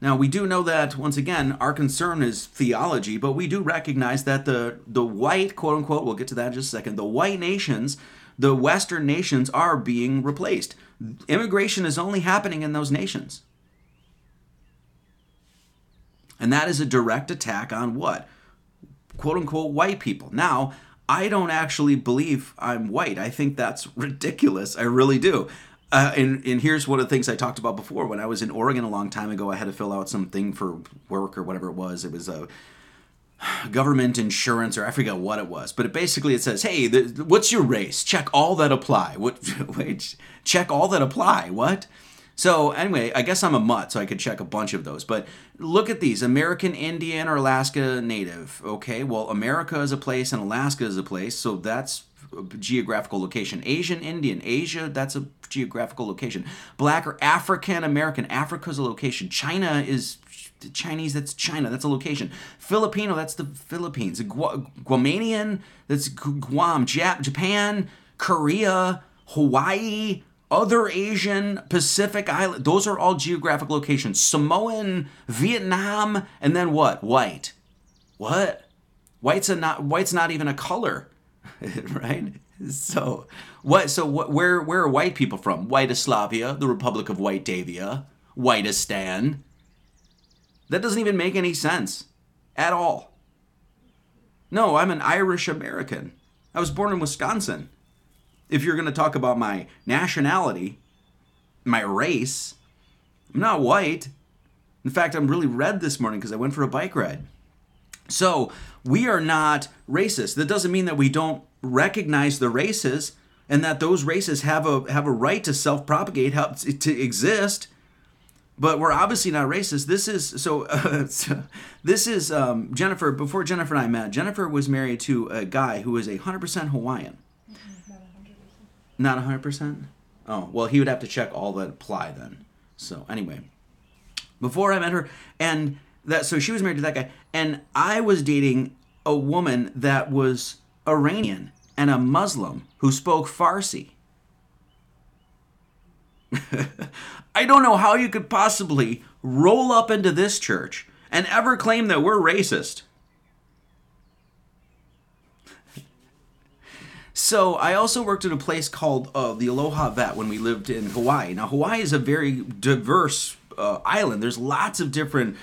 Now, we do know that, once again, our concern is theology, but we do recognize that the, the white, quote unquote, we'll get to that in just a second, the white nations the Western nations are being replaced. Immigration is only happening in those nations. And that is a direct attack on what? Quote unquote white people. Now, I don't actually believe I'm white. I think that's ridiculous. I really do. Uh, and, and here's one of the things I talked about before. When I was in Oregon a long time ago, I had to fill out something for work or whatever it was. It was a government insurance or I forget what it was, but it basically it says, "Hey, the, what's your race? Check all that apply." What? Wait, check all that apply. What? So anyway, I guess I'm a mutt, so I could check a bunch of those. But look at these: American Indian or Alaska Native. Okay, well, America is a place and Alaska is a place, so that's geographical location. Asian Indian, Asia, that's a geographical location. Black or African American, Africa's a location. China is Chinese, that's China, that's a location. Filipino, that's the Philippines. Gu- Guamanian, that's Guam. Jap- Japan, Korea, Hawaii, other Asian, Pacific Island, those are all geographic locations. Samoan, Vietnam, and then what? White. What? White's a not white's not even a color, right? So what? So what? Where where are white people from? Whiteoslavia, the Republic of White Davia, Whiteistan. That doesn't even make any sense at all. No, I'm an Irish American. I was born in Wisconsin. If you're going to talk about my nationality, my race, I'm not white. In fact, I'm really red this morning because I went for a bike ride. So, we are not racist. That doesn't mean that we don't recognize the races and that those races have a have a right to self-propagate, to exist but we're obviously not racist. This is so. Uh, so this is um, Jennifer. Before Jennifer and I met, Jennifer was married to a guy who was a hundred percent Hawaiian. Not a hundred percent. Oh well, he would have to check all that apply then. So anyway, before I met her, and that so she was married to that guy, and I was dating a woman that was Iranian and a Muslim who spoke Farsi. I don't know how you could possibly roll up into this church and ever claim that we're racist. So I also worked at a place called uh, the Aloha Vet when we lived in Hawaii. Now Hawaii is a very diverse uh, island. There's lots of different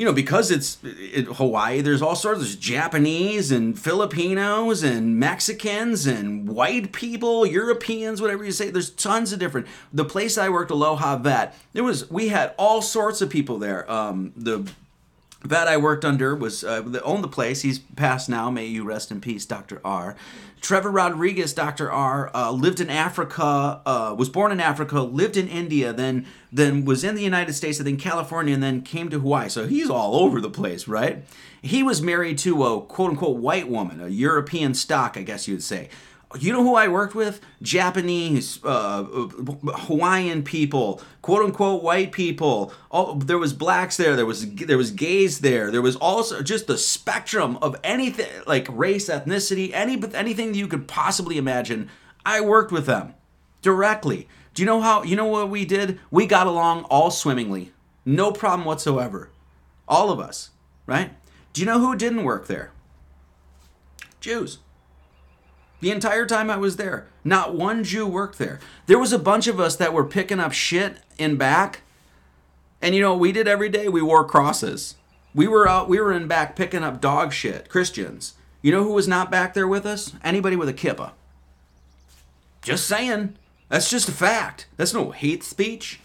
you know, because it's in Hawaii, there's all sorts of Japanese and Filipinos and Mexicans and white people, Europeans, whatever you say. There's tons of different. The place I worked, Aloha Vet, there was we had all sorts of people there. Um, the vet I worked under was uh, owned the place. He's passed now. May you rest in peace, Dr. R. Trevor Rodriguez, Dr. R, uh, lived in Africa, uh, was born in Africa, lived in India, then then was in the United States, and then California, and then came to Hawaii. So he's all over the place, right? He was married to a quote unquote white woman, a European stock, I guess you'd say you know who I worked with? Japanese, uh, Hawaiian people, quote unquote white people. Oh, there was blacks there. There was there was gays there. There was also just the spectrum of anything like race, ethnicity, any anything that you could possibly imagine. I worked with them directly. Do you know how? You know what we did? We got along all swimmingly, no problem whatsoever. All of us, right? Do you know who didn't work there? Jews. The entire time I was there, not one Jew worked there. There was a bunch of us that were picking up shit in back. And you know we did every day? We wore crosses. We were out we were in back picking up dog shit, Christians. You know who was not back there with us? Anybody with a kippa. Just saying. That's just a fact. That's no hate speech.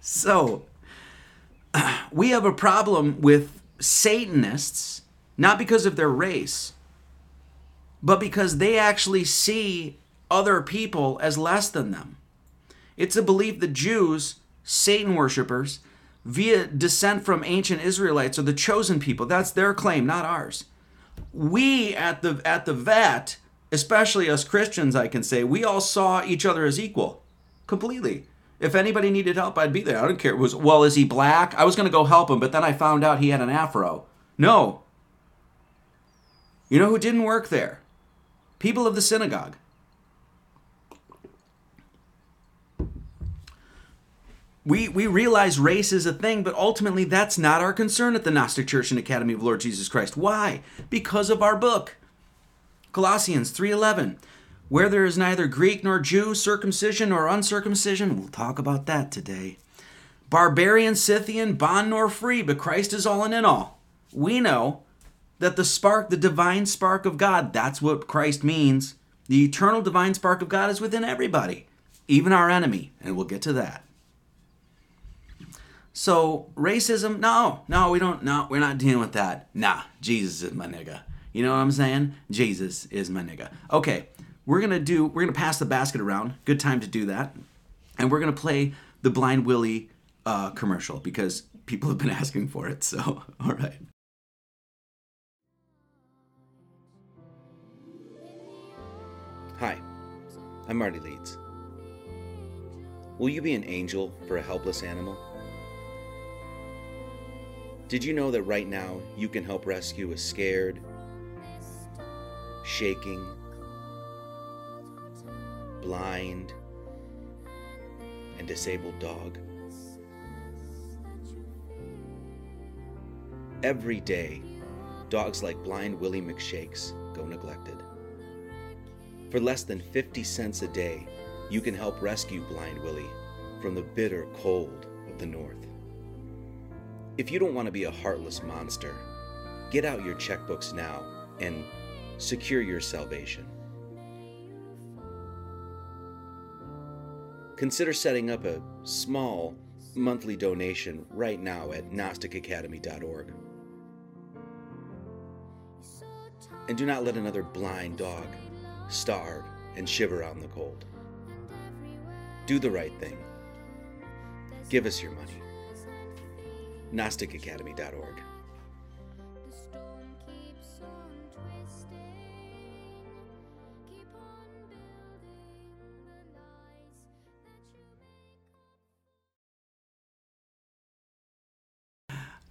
So, we have a problem with Satanists, not because of their race, but because they actually see other people as less than them. It's a belief that Jews, Satan worshippers, via descent from ancient Israelites, are the chosen people. That's their claim, not ours. We at the at the vet, especially us Christians, I can say, we all saw each other as equal, completely. If anybody needed help, I'd be there. I don't care. It was well, is he black? I was going to go help him, but then I found out he had an afro. No. You know who didn't work there? People of the synagogue. We, we realize race is a thing, but ultimately that's not our concern at the Gnostic Church and Academy of Lord Jesus Christ. Why? Because of our book. Colossians 3:11. Where there is neither Greek nor Jew, circumcision nor uncircumcision, we'll talk about that today. Barbarian, Scythian, bond nor free, but Christ is all and in all. We know that the spark, the divine spark of God, that's what Christ means. The eternal divine spark of God is within everybody, even our enemy, and we'll get to that. So racism, no, no, we don't. No, we're not dealing with that. Nah, Jesus is my nigga. You know what I'm saying? Jesus is my nigga. Okay, we're gonna do. We're gonna pass the basket around. Good time to do that. And we're gonna play the Blind Willie uh, commercial because people have been asking for it. So, all right. I'm Marty Leeds. Will you be an angel for a helpless animal? Did you know that right now you can help rescue a scared, shaking, blind, and disabled dog? Every day, dogs like Blind Willie McShakes go neglected. For less than 50 cents a day, you can help rescue Blind Willie from the bitter cold of the North. If you don't want to be a heartless monster, get out your checkbooks now and secure your salvation. Consider setting up a small monthly donation right now at GnosticAcademy.org. And do not let another blind dog starve and shiver out in the cold. Do the right thing. Give us your money. GnosticAcademy.org.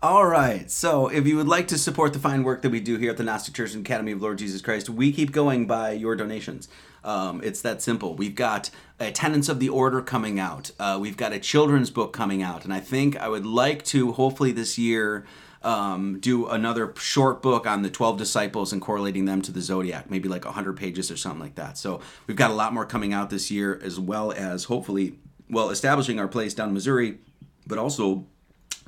All right. So, if you would like to support the fine work that we do here at the Gnostic Church and Academy of Lord Jesus Christ, we keep going by your donations. Um, it's that simple. We've got a Tenants of the Order coming out. Uh, we've got a children's book coming out, and I think I would like to hopefully this year um, do another short book on the 12 disciples and correlating them to the zodiac, maybe like 100 pages or something like that. So we've got a lot more coming out this year, as well as hopefully, well, establishing our place down in Missouri, but also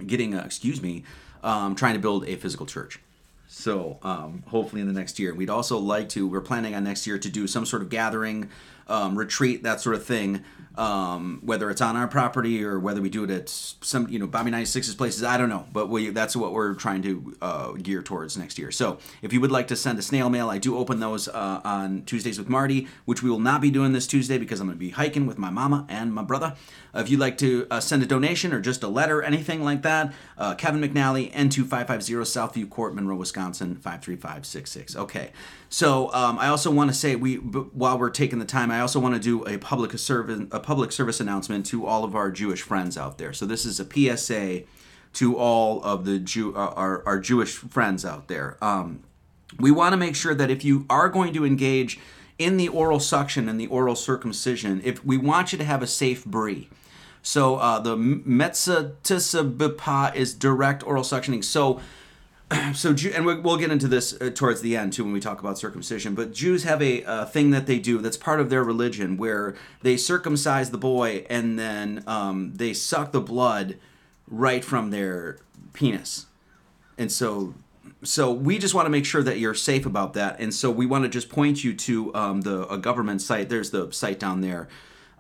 getting, uh, excuse me, um, trying to build a physical church. So um, hopefully in the next year, we'd also like to. We're planning on next year to do some sort of gathering, um, retreat, that sort of thing. Um, whether it's on our property or whether we do it at some, you know, Bobby 96's places, I don't know. But we that's what we're trying to uh, gear towards next year. So if you would like to send a snail mail, I do open those uh, on Tuesdays with Marty, which we will not be doing this Tuesday because I'm going to be hiking with my mama and my brother. Uh, if you'd like to uh, send a donation or just a letter, anything like that, uh, Kevin McNally, N2550 Southview Court, Monroe, Wisconsin, 53566. Okay. So um, I also want to say, we while we're taking the time, I also want to do a public service a public service announcement to all of our Jewish friends out there. So this is a PSA to all of the Jew uh, our our Jewish friends out there. Um, we want to make sure that if you are going to engage in the oral suction and the oral circumcision, if we want you to have a safe bris. So uh, the Metzitzah is direct oral suctioning. So so Jew, and we'll get into this uh, towards the end too when we talk about circumcision. But Jews have a uh, thing that they do that's part of their religion where they circumcise the boy and then um, they suck the blood right from their penis, and so so we just want to make sure that you're safe about that. And so we want to just point you to um, the a government site. There's the site down there.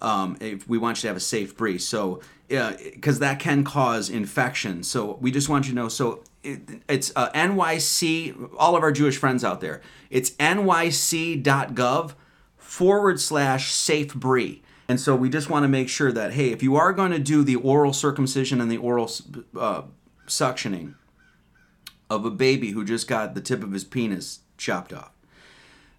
Um, if we want you to have a safe bris. So because that can cause infection. So we just want you to know. So it, it's uh, NYC. All of our Jewish friends out there. It's nyc.gov forward slash safe bris. And so we just want to make sure that hey, if you are going to do the oral circumcision and the oral uh, suctioning of a baby who just got the tip of his penis chopped off,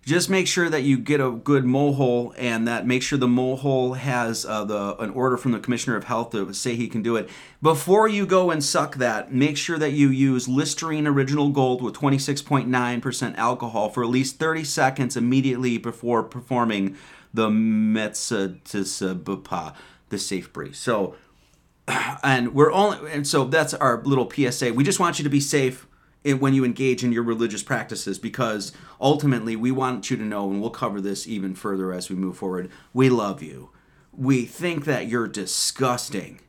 just make sure that you get a good mohel and that make sure the mohel has uh, the an order from the commissioner of health to say he can do it. Before you go and suck that make sure that you use listerine original gold with 26.9% alcohol for at least 30 seconds immediately before performing the metzatisabapa the safe bris so and we're only and so that's our little psa we just want you to be safe when you engage in your religious practices because ultimately we want you to know and we'll cover this even further as we move forward we love you. We think that you're disgusting.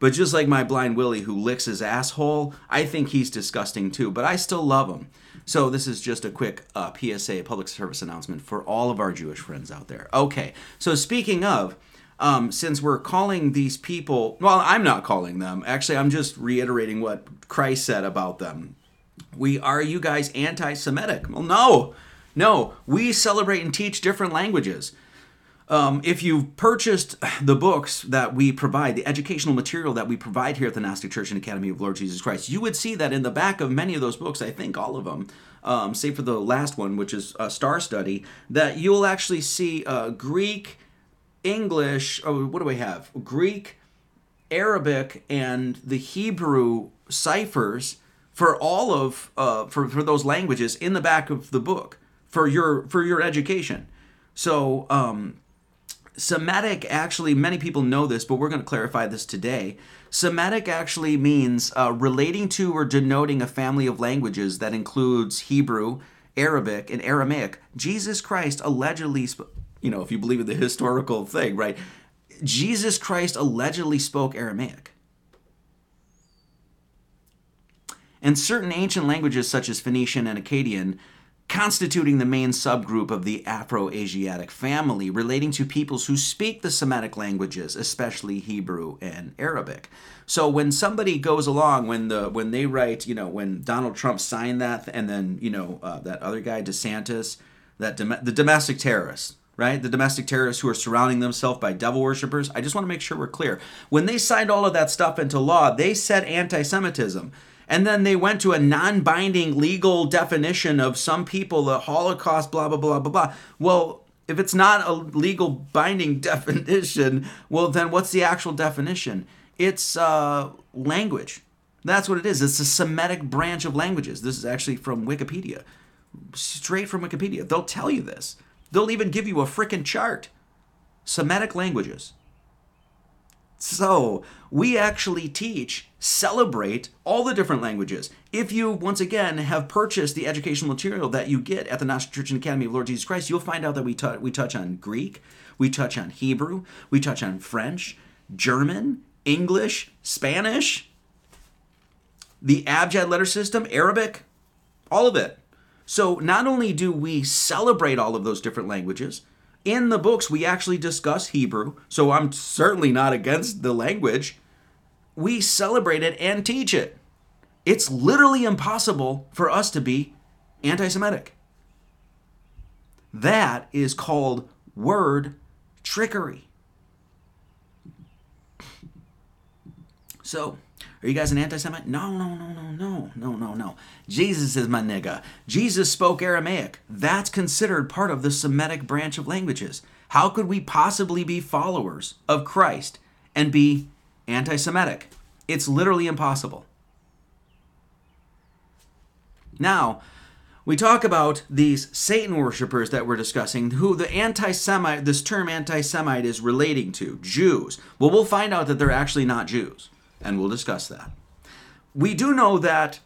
But just like my blind willie who licks his asshole i think he's disgusting too but i still love him. So this is just a quick uh, psa public service announcement for all of our jewish friends out there. Okay so speaking of um, since we're calling these people, well, I'm not calling them. Actually, I'm just reiterating what Christ said about them. We are you guys anti-Semitic? Well, no, no. We celebrate and teach different languages. Um, if you've purchased the books that we provide, the educational material that we provide here at the Gnostic Church and Academy of Lord Jesus Christ, you would see that in the back of many of those books, I think all of them, um, save for the last one, which is a Star Study, that you'll actually see uh, Greek, English, oh, what do we have? Greek, Arabic, and the Hebrew ciphers for all of uh, for for those languages in the back of the book for your for your education. So um, Semitic actually, many people know this, but we're going to clarify this today. Semitic actually means uh, relating to or denoting a family of languages that includes Hebrew, Arabic, and Aramaic. Jesus Christ allegedly, you know, if you believe in the historical thing, right? Jesus Christ allegedly spoke Aramaic. And certain ancient languages, such as Phoenician and Akkadian, constituting the main subgroup of the Afro Asiatic family, relating to peoples who speak the Semitic languages, especially Hebrew and Arabic. So when somebody goes along, when the when they write, you know, when Donald Trump signed that, and then you know uh, that other guy DeSantis, that dom- the domestic terrorists, right? The domestic terrorists who are surrounding themselves by devil worshippers. I just want to make sure we're clear. When they signed all of that stuff into law, they said anti-Semitism. And then they went to a non binding legal definition of some people, the Holocaust, blah, blah, blah, blah, blah. Well, if it's not a legal binding definition, well, then what's the actual definition? It's uh, language. That's what it is. It's a Semitic branch of languages. This is actually from Wikipedia, straight from Wikipedia. They'll tell you this. They'll even give you a freaking chart. Semitic languages. So, we actually teach, celebrate all the different languages. If you, once again, have purchased the educational material that you get at the Gnostic Church and Academy of Lord Jesus Christ, you'll find out that we, t- we touch on Greek, we touch on Hebrew, we touch on French, German, English, Spanish, the Abjad letter system, Arabic, all of it. So, not only do we celebrate all of those different languages, in the books, we actually discuss Hebrew, so I'm certainly not against the language. We celebrate it and teach it. It's literally impossible for us to be anti Semitic. That is called word trickery. So, are you guys an anti Semite? No, no, no, no, no, no, no, no. Jesus is my nigga. Jesus spoke Aramaic. That's considered part of the Semitic branch of languages. How could we possibly be followers of Christ and be anti Semitic? It's literally impossible. Now, we talk about these Satan worshippers that we're discussing, who the anti Semite, this term anti Semite is relating to Jews. Well, we'll find out that they're actually not Jews and we'll discuss that. We do know that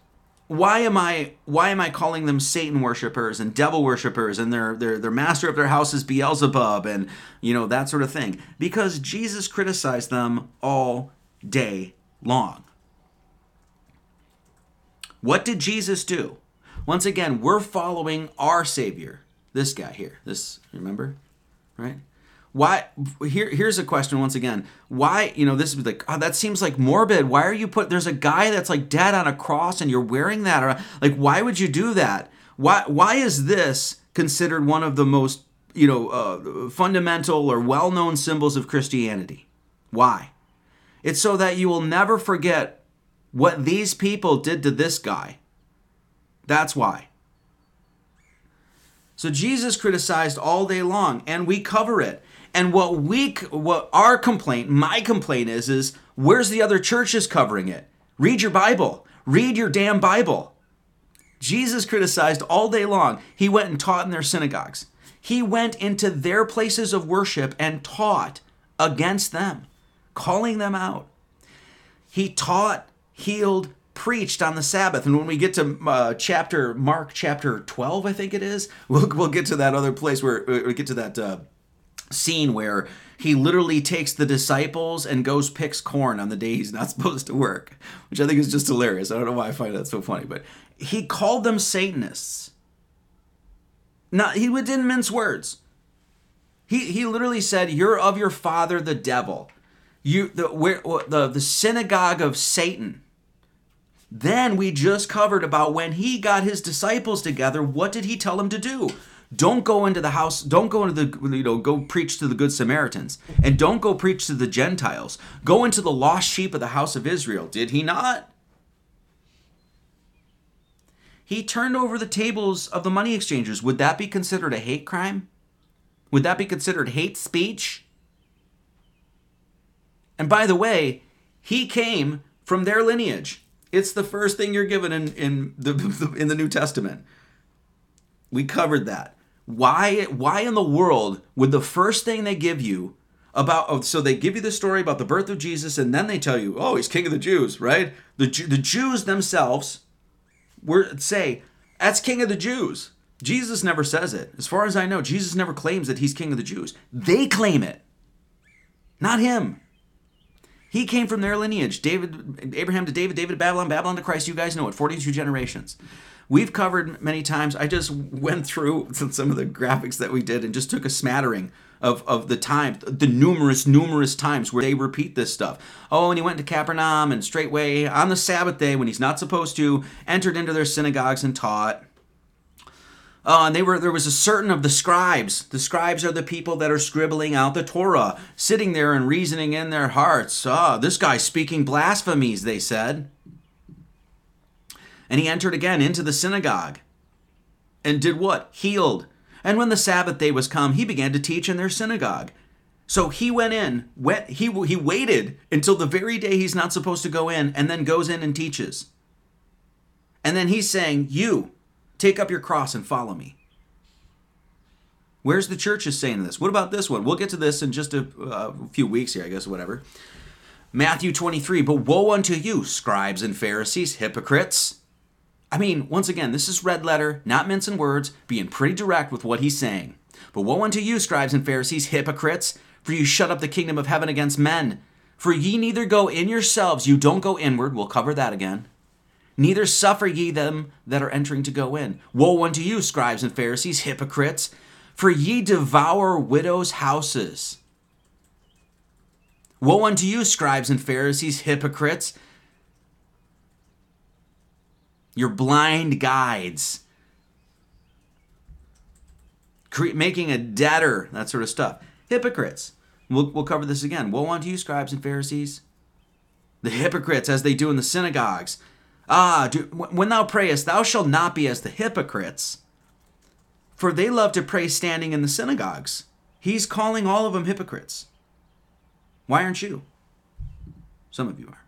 why am I why am I calling them Satan worshippers and devil worshippers and their their their master of their house is Beelzebub and you know that sort of thing? Because Jesus criticized them all day long. What did Jesus do? Once again, we're following our Savior. This guy here. This remember? Right? Why here here's a question once again. Why you know this is like oh, that seems like morbid. Why are you put there's a guy that's like dead on a cross and you're wearing that or like why would you do that? Why why is this considered one of the most you know uh, fundamental or well-known symbols of christianity? Why? It's so that you will never forget what these people did to this guy. That's why. So jesus criticized all day long and we cover it and what we what our complaint, my complaint is is where's the other churches covering it? Read your Bible. Read your damn Bible. Jesus criticized all day long. He went and taught in their synagogues. He went into their places of worship and taught against them, calling them out. He taught, healed, preached on the Sabbath. And when we get to uh, chapter Mark chapter 12, I think it is, we'll, we'll get to that other place where we get to that uh, scene where he literally takes the disciples and goes picks corn on the day he's not supposed to work, which I think is just hilarious. I don't know why I find that so funny, but he called them Satanists. Not he didn't mince words. He he literally said, "You're of your father the devil." You the where the the synagogue of Satan. Then we just covered about when he got his disciples together, what did he tell them to do? Don't go into the house, don't go into the you know, go preach to the good Samaritans and don't go preach to the Gentiles. Go into the lost sheep of the house of Israel. Did he not? He turned over the tables of the money exchangers. Would that be considered a hate crime? Would that be considered hate speech? And by the way, he came from their lineage. It's the first thing you're given in, in the in the New Testament. We covered that. Why why in the world would the first thing they give you about oh, so they give you the story about the birth of Jesus and then they tell you, "Oh, he's king of the Jews," right? The the Jews themselves were say, "That's king of the Jews." Jesus never says it. As far as I know, Jesus never claims that he's king of the Jews. They claim it. Not him. He came from their lineage. David, Abraham to David, David to Babylon, Babylon to Christ. You guys know it. 42 generations. We've covered many times. I just went through some of the graphics that we did and just took a smattering of, of the time, the numerous, numerous times where they repeat this stuff. Oh, and he went to Capernaum and straightway on the Sabbath day when he's not supposed to, entered into their synagogues and taught. Uh, and they were there was a certain of the scribes. The scribes are the people that are scribbling out the Torah, sitting there and reasoning in their hearts. Ah, this guy's speaking blasphemies, they said. And he entered again into the synagogue and did what? Healed. And when the Sabbath day was come, he began to teach in their synagogue. So he went in, went, he, he waited until the very day he's not supposed to go in, and then goes in and teaches. And then he's saying, You, Take up your cross and follow me. Where's the churches saying this? What about this one? We'll get to this in just a, uh, few weeks here, I guess, whatever. Matthew 23, but woe unto you, scribes and Pharisees, hypocrites. I mean, once again, this is red letter, not mincing words, being pretty direct with what he's saying. But woe unto you, scribes and Pharisees, hypocrites, for you shut up the kingdom of heaven against men. For ye neither go in yourselves, you don't go inward, we'll cover that again Neither suffer ye them that are entering to go in. Woe unto you, scribes and Pharisees, hypocrites, for ye devour widows' houses. Woe unto you, scribes and Pharisees, hypocrites! You're blind guides, Cre- making a debtor, that sort of stuff. Hypocrites. We'll, we'll cover this again. Woe unto you, scribes and Pharisees! The hypocrites, as they do in the synagogues Ah, do, when thou prayest, thou shalt not be as the hypocrites, for they love to pray standing in the synagogues. He's calling all of them hypocrites. Why aren't you? Some of you are.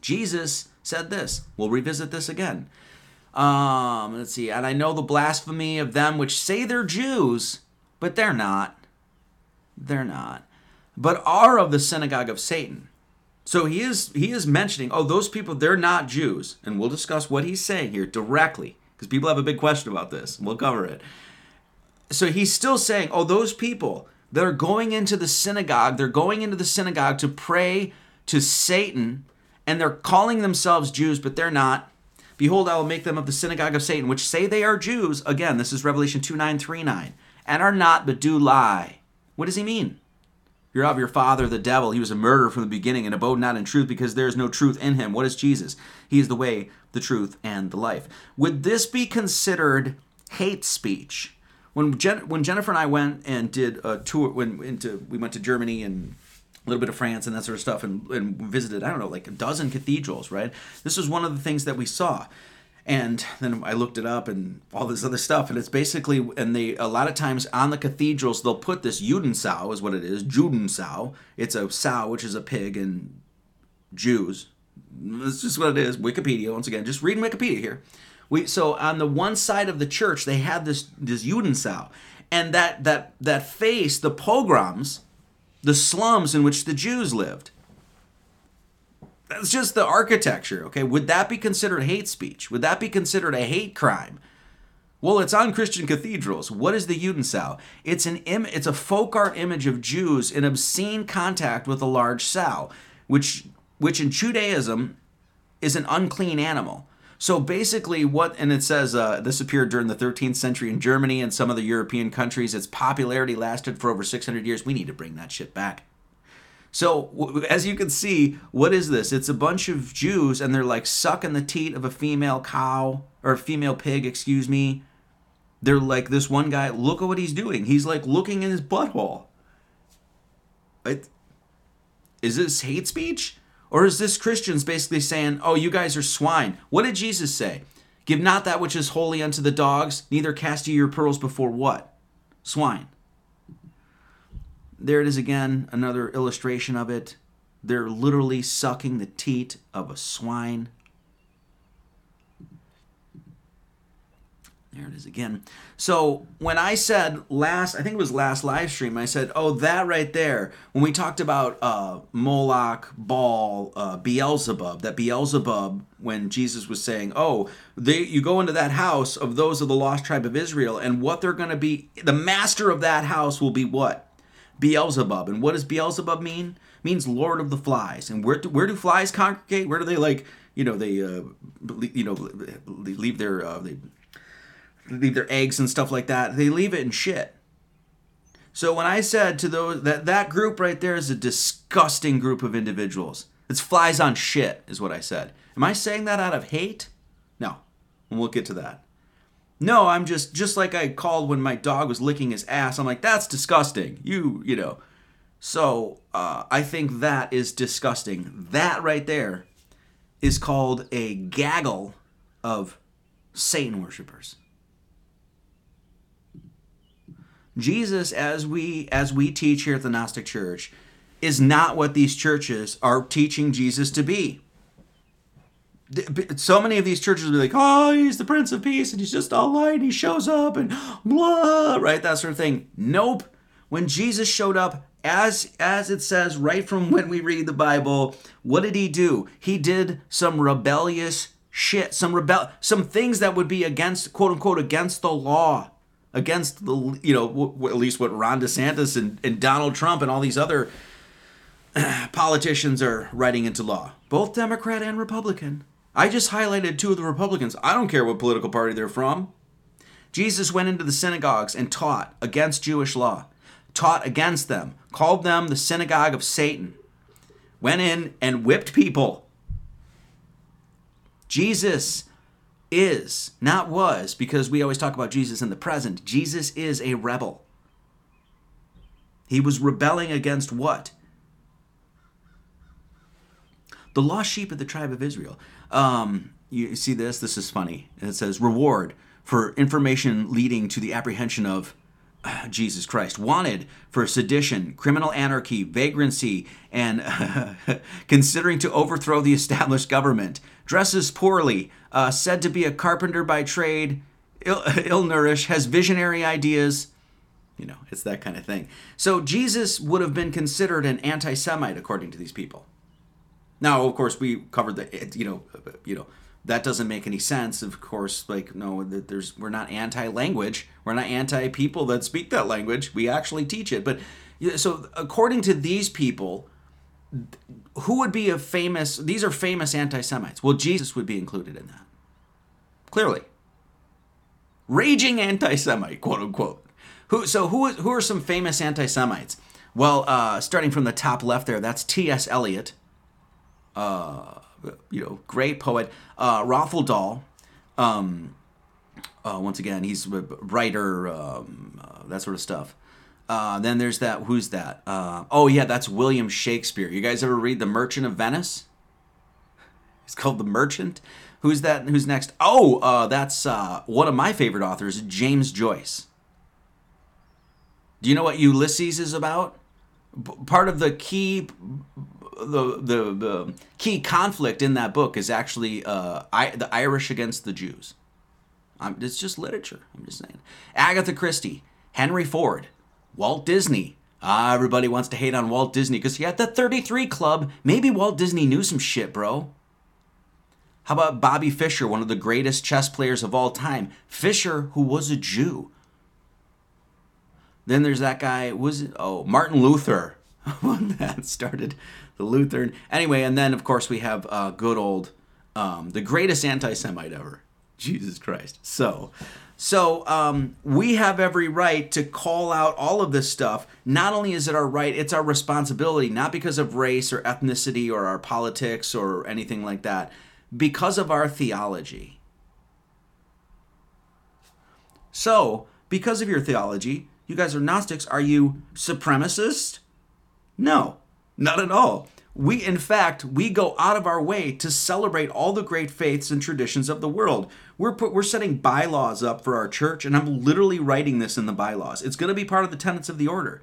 Jesus said this. We'll revisit this again. Um, let's see. And I know the blasphemy of them which say they're Jews, but they're not. They're not. But are of the synagogue of Satan. So he is he is mentioning, oh, those people they're not Jews, and we'll discuss what he's saying here directly because people have a big question about this. We'll cover it. So he's still saying, oh, those people that are going into the synagogue, they're going into the synagogue to pray to Satan, and they're calling themselves Jews, but they're not. Behold, I will make them of the synagogue of Satan, which say they are Jews. Again, this is Revelation 2 9 3 9, and are not, but do lie. What does he mean? You're of your father, the devil. He was a murderer from the beginning and abode not in truth because there is no truth in him. What is Jesus? He is the way, the truth, and the life. Would this be considered hate speech? When, Jen, when Jennifer and I went and did a tour, when into we went to Germany and a little bit of France and that sort of stuff, and, and visited I don't know like a dozen cathedrals. Right, this was one of the things that we saw and then I looked it up and all this other stuff, and it's basically and they a lot of times on the cathedrals they'll put this Judensau is what it is Judensau. It's a sow which is a pig and Jews. That's just what it is. Wikipedia once again, just reading Wikipedia here. We so on the one side of the church they had this this Judensau, and that that that face the pogroms, the slums in which the Jews lived that's just the architecture, okay? Would that be considered hate speech? Would that be considered a hate crime? Well, it's on Christian cathedrals. What is the Judensau? It's an Im- it's a folk art image of Jews in obscene contact with a large sow, which which in Judaism is an unclean animal. So basically, what, and it says uh, this appeared during the 13th century in Germany and some of the European countries. Its popularity lasted for over 600 years. We need to bring that shit back. So, as you can see, what is this? It's a bunch of Jews, and they're like sucking the teat of a female cow, or female pig, excuse me. They're like, this one guy, look at what he's doing. He's like looking in his butthole. It, is this hate speech? Or is this Christians basically saying, oh, you guys are swine? What did Jesus say? Give not that which is holy unto the dogs, neither cast ye your pearls before what? Swine. There it is again, another illustration of it. They're literally sucking the teat of a swine. There it is again. So when I said last, I think it was last live stream, I said, "Oh, that right there." When we talked about uh, Moloch, Baal, uh, Beelzebub, that Beelzebub, when Jesus was saying, "Oh, they, you go into that house of those of the lost tribe of Israel, and what they're going to be, the master of that house will be what? Beelzebub. And what does Beelzebub mean? It means Lord of the Flies. And where do, where do flies congregate? Where do they like? You know, they uh, you know leave their uh, they leave their eggs and stuff like that. They leave it in shit. So when I said to those that that group right there is a disgusting group of individuals. It's flies on shit is what I said. Am I saying that out of hate? No. And we'll get to that. No, I'm just just like I called when my dog was licking his ass. I'm like, that's disgusting. You, you know. So uh, I think that is disgusting. That right there is called a gaggle of Satan worshippers. Jesus, as we as we teach here at the Gnostic Church, is not what these churches are teaching Jesus to be. So many of these churches will be like, "Oh, he's the Prince of Peace, and he's just all light. And he shows up, and blah, right? That sort of thing." Nope. When Jesus showed up, as as it says right from when we read the Bible, what did he do? He did some rebellious shit, some rebel, some things that would be against quote unquote against the law against the you know w- at least what Ron DeSantis and, and Donald Trump and all these other politicians are writing into law, both Democrat and Republican. I just highlighted two of the Republicans. I don't care what political party they're from. Jesus went into the synagogues and taught against Jewish law, taught against them, called them the synagogue of Satan, went in and whipped people. Jesus is, not was, because we always talk about Jesus in the present. Jesus is a rebel. He was rebelling against what? The lost sheep of the tribe of Israel. Um, you see this? This is funny. It says reward for information leading to the apprehension of Jesus Christ. Wanted for sedition, criminal anarchy, vagrancy, and considering to overthrow the established government. Dresses poorly, uh, said to be a carpenter by trade, ill nourished, has visionary ideas. You know, it's that kind of thing. So Jesus would have been considered an anti Semite according to these people. Now, of course, we covered the, you know, you know, that doesn't make any sense. Of course, like no, there's we're not anti-language. We're not anti-people that speak that language. We actually teach it. But so according to these people, who would be a famous? These are famous anti-Semites. Well, Jesus would be included in that. Clearly, raging anti-Semite, quote unquote. Who? So who? Who are some famous anti-Semites? Well, uh, starting from the top left there, that's T.S. Eliot. Uh, you know, great poet. Uh, Roald Dahl. Um, uh, once again, he's a writer, um, uh, that sort of stuff. Uh, then there's that. Who's that? Uh, oh yeah, that's William Shakespeare. You guys ever read The Merchant of Venice? It's called The Merchant. Who's that? Who's next? Oh, uh, that's uh, one of my favorite authors, James Joyce. Do you know what Ulysses is about? Part of the key the, the the key conflict in that book is actually uh, I, the Irish against the Jews. Um, it's just literature. I'm just saying. Agatha Christie, Henry Ford, Walt Disney. Ah, everybody wants to hate on Walt Disney because he had the 33 Club. Maybe Walt Disney knew some shit, bro. How about Bobby Fischer, one of the greatest chess players of all time? Fischer, who was a Jew. Then there's that guy. Was it? Oh, Martin Luther. When that started the Lutheran. Anyway, and then of course we have uh, good old um, the greatest anti-Semite ever. Jesus Christ. So, so um, we have every right to call out all of this stuff. Not only is it our right, it's our responsibility, not because of race or ethnicity or our politics or anything like that, because of our theology. So, because of your theology, you guys are Gnostics. Are you supremacist? No, not at all. We, in fact, we go out of our way to celebrate all the great faiths and traditions of the world. We're put, we're setting bylaws up for our church, and I'm literally writing this in the bylaws. It's going to be part of the tenets of the order.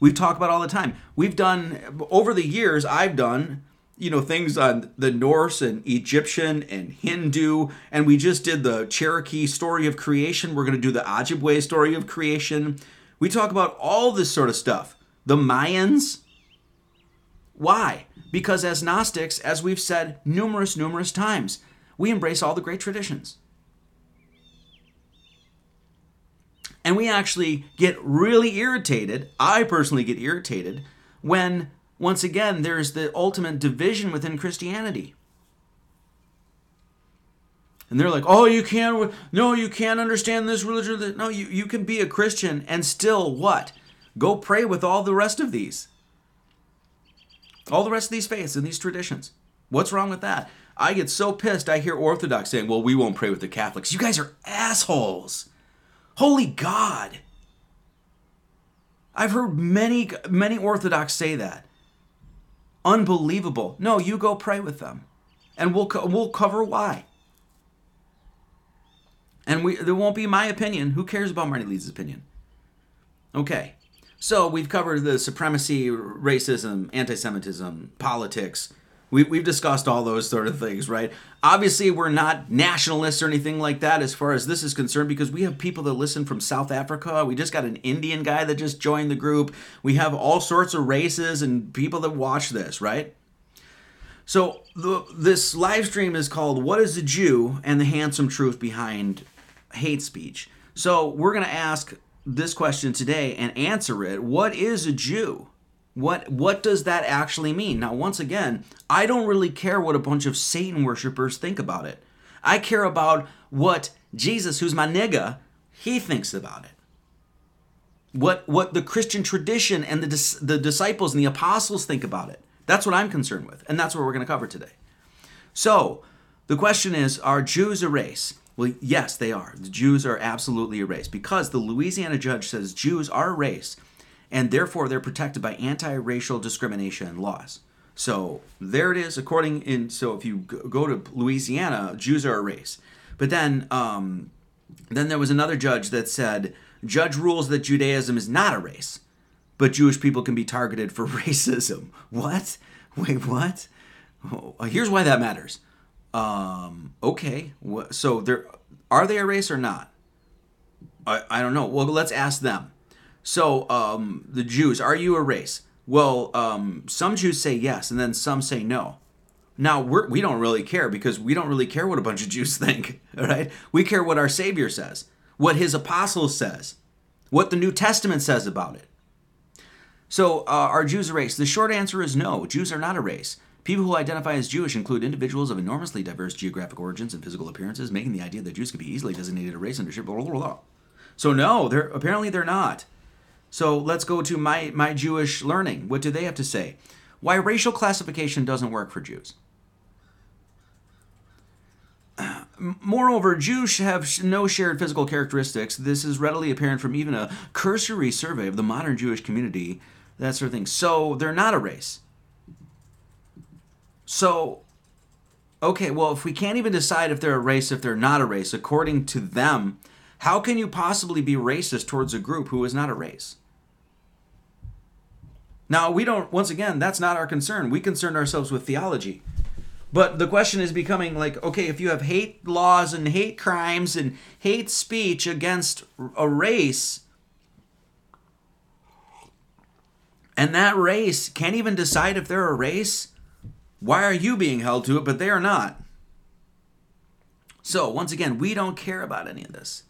We talk about all the time. We've done over the years. I've done you know things on the Norse and Egyptian and Hindu, and we just did the Cherokee story of creation. We're going to do the Ojibwe story of creation. We talk about all this sort of stuff. The Mayans. Why? Because as Gnostics, as we've said numerous, numerous times, we embrace all the great traditions. And we actually get really irritated. I personally get irritated when once again, there's the ultimate division within Christianity. And they're like, oh, you can't, no, you can't understand this religion. No, you, you can be a Christian and still what? Go pray with all the rest of these. All the rest of these faiths and these traditions. What's wrong with that? I get so pissed. I hear Orthodox saying, well, we won't pray with the Catholics. You guys are assholes. Holy God. I've heard many, many Orthodox say that unbelievable. No, you go pray with them, and we'll co- we'll cover why. And we there won't be my opinion. Who cares about Marty Leeds' opinion? Okay, so we've covered the supremacy, racism, anti-Semitism, politics, we, we've discussed all those sort of things, right? Obviously, we're not nationalists or anything like that as far as this is concerned because we have people that listen from South Africa. We just got an Indian guy that just joined the group. We have all sorts of races and people that watch this, right? So, the, this live stream is called What is a Jew and the Handsome Truth Behind Hate Speech. So, we're going to ask this question today and answer it What is a Jew? What what does that actually mean? Now, once again, I don't really care what a bunch of Satan worshippers think about it. I care about what Jesus, who's my nigga, he thinks about it. What what the Christian tradition and the the disciples and the apostles think about it. That's what I'm concerned with, and that's what we're going to cover today. So, the question is, are Jews a race? Well, yes, they are. The Jews are absolutely a race because the Louisiana judge says Jews are a race and therefore they're protected by anti-racial discrimination laws. So there it is. According in so if you go to Louisiana, Jews are a race. But then um, then there was another judge that said judge rules that Judaism is not a race, but Jewish people can be targeted for racism. What? Wait, what? Oh, here's why that matters. Um, okay, so there are they a race or not? I, I don't know. Well, let's ask them. So, um, the Jews, are you a race? Well, um, some Jews say yes, and then some say no. Now, we're, we don't really care because we don't really care what a bunch of Jews think, right? We care what our Savior says, what his apostles says, what the New Testament says about it. So, uh, are Jews a race? The short answer is no. Jews are not a race. People who identify as Jewish include individuals of enormously diverse geographic origins and physical appearances, making the idea that Jews could be easily designated a race under blah, blah, blah. So no, they're apparently they're not. So let's go to my, my Jewish learning. What do they have to say? Why racial classification doesn't work for Jews. Moreover, Jews have no shared physical characteristics. This is readily apparent from even a cursory survey of the modern Jewish community, that sort of thing. So they're not a race. So, okay, well, if we can't even decide if they're a race, if they're not a race, according to them, how can you possibly be racist towards a group who is not a race? Now, we don't, once again, that's not our concern. We concern ourselves with theology. But the question is becoming like, okay, if you have hate laws and hate crimes and hate speech against a race, and that race can't even decide if they're a race, why are you being held to it, but they are not? So, once again, we don't care about any of this.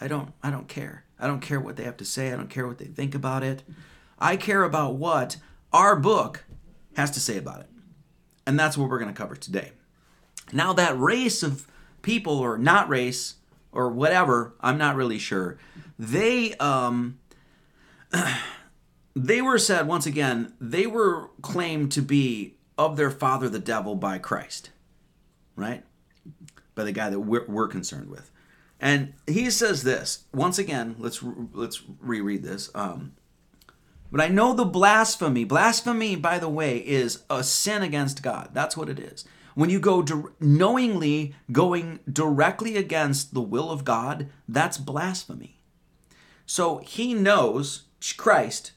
I don't I don't care. I don't care what they have to say. I don't care what they think about it. I care about what our book has to say about it. And that's what we're going to cover today. Now, that race of people, or not race, or whatever, I'm not really sure, they, um, they were said, once again, they were claimed to be of their father, the devil, by Christ, right? By the guy that we're, we're concerned with. And he says this once again. Let's let's reread this. Um, but I know the blasphemy. Blasphemy, by the way, is a sin against God. That's what it is. When you go dir- knowingly going directly against the will of God, that's blasphemy. So he knows, Christ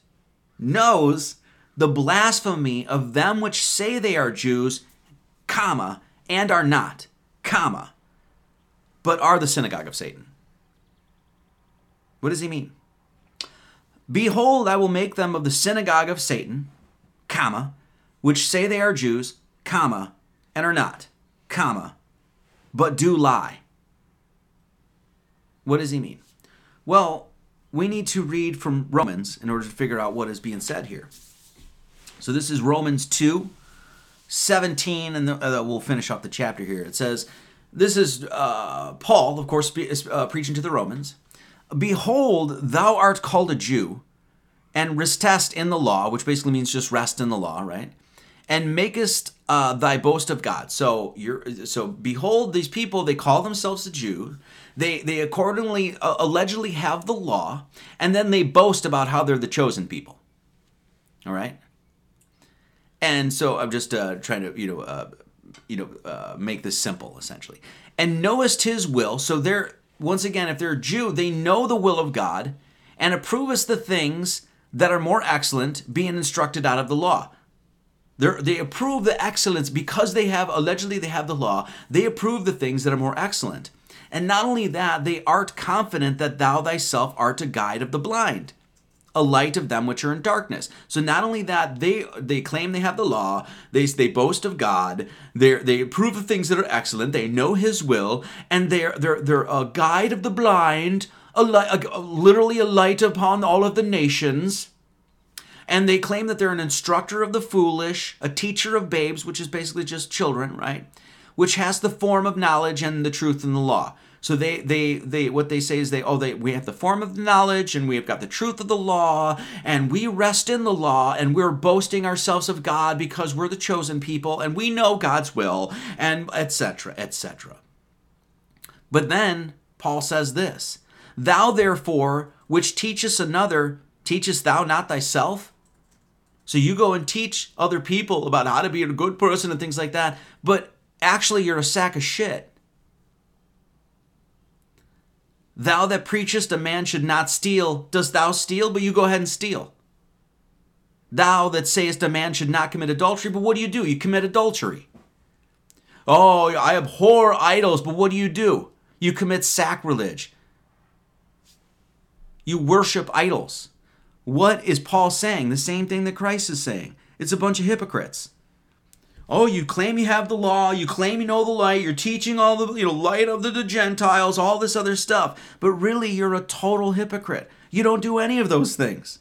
knows the blasphemy of them which say they are Jews, comma, and are not, comma but are the synagogue of Satan. What does he mean? Behold, I will make them of the synagogue of Satan, comma, which say they are Jews, comma, and are not, comma, but do lie. What does he mean? Well, we need to read from Romans in order to figure out what is being said here. So this is Romans 2, 17, and the, uh, we'll finish off the chapter here. It says, this is uh, Paul, of course, uh, preaching to the Romans. Behold, thou art called a Jew, and restest in the law, which basically means just rest in the law, right? And makest uh, thy boast of God. So you're so behold, these people they call themselves a Jew. They they accordingly uh, allegedly have the law, and then they boast about how they're the chosen people. All right. And so I'm just uh, trying to you know uh, you know, uh, make this simple essentially. And knowest his will. So they're, once again, if they're a Jew, they know the will of God and approvest the things that are more excellent, being instructed out of the law. They're, they approve the excellence because they have, allegedly, they have the law. They approve the things that are more excellent. And not only that, they art confident that thou thyself art a guide of the blind a light of them which are in darkness. So not only that, they they claim they have the law, they they boast of God, they they approve of things that are excellent, they know His will, and they're they're they're a guide of the blind, a, light, a literally a light upon all of the nations. And they claim that they're an instructor of the foolish, a teacher of babes, which is basically just children, right? Which has the form of knowledge and the truth in the law. So they they they what they say is they oh they we have the form of the knowledge and we have got the truth of the law and we rest in the law and we're boasting ourselves of God because we're the chosen people and we know God's will and etc etc. But then Paul says this, thou therefore which teachest another teachest thou not thyself? So you go and teach other people about how to be a good person and things like that, but actually you're a sack of shit Thou that preachest a man should not steal, dost thou steal? But you go ahead and steal. Thou that sayest a man should not commit adultery, but what do you do? You commit adultery. Oh, I abhor idols, but what do you do? You commit sacrilege. You worship idols. What is Paul saying? The same thing that Christ is saying. It's a bunch of hypocrites. Oh, you claim you have the law, you claim you know the light, you're teaching all the you know light of the, the Gentiles, all this other stuff, but really you're a total hypocrite. You don't do any of those things.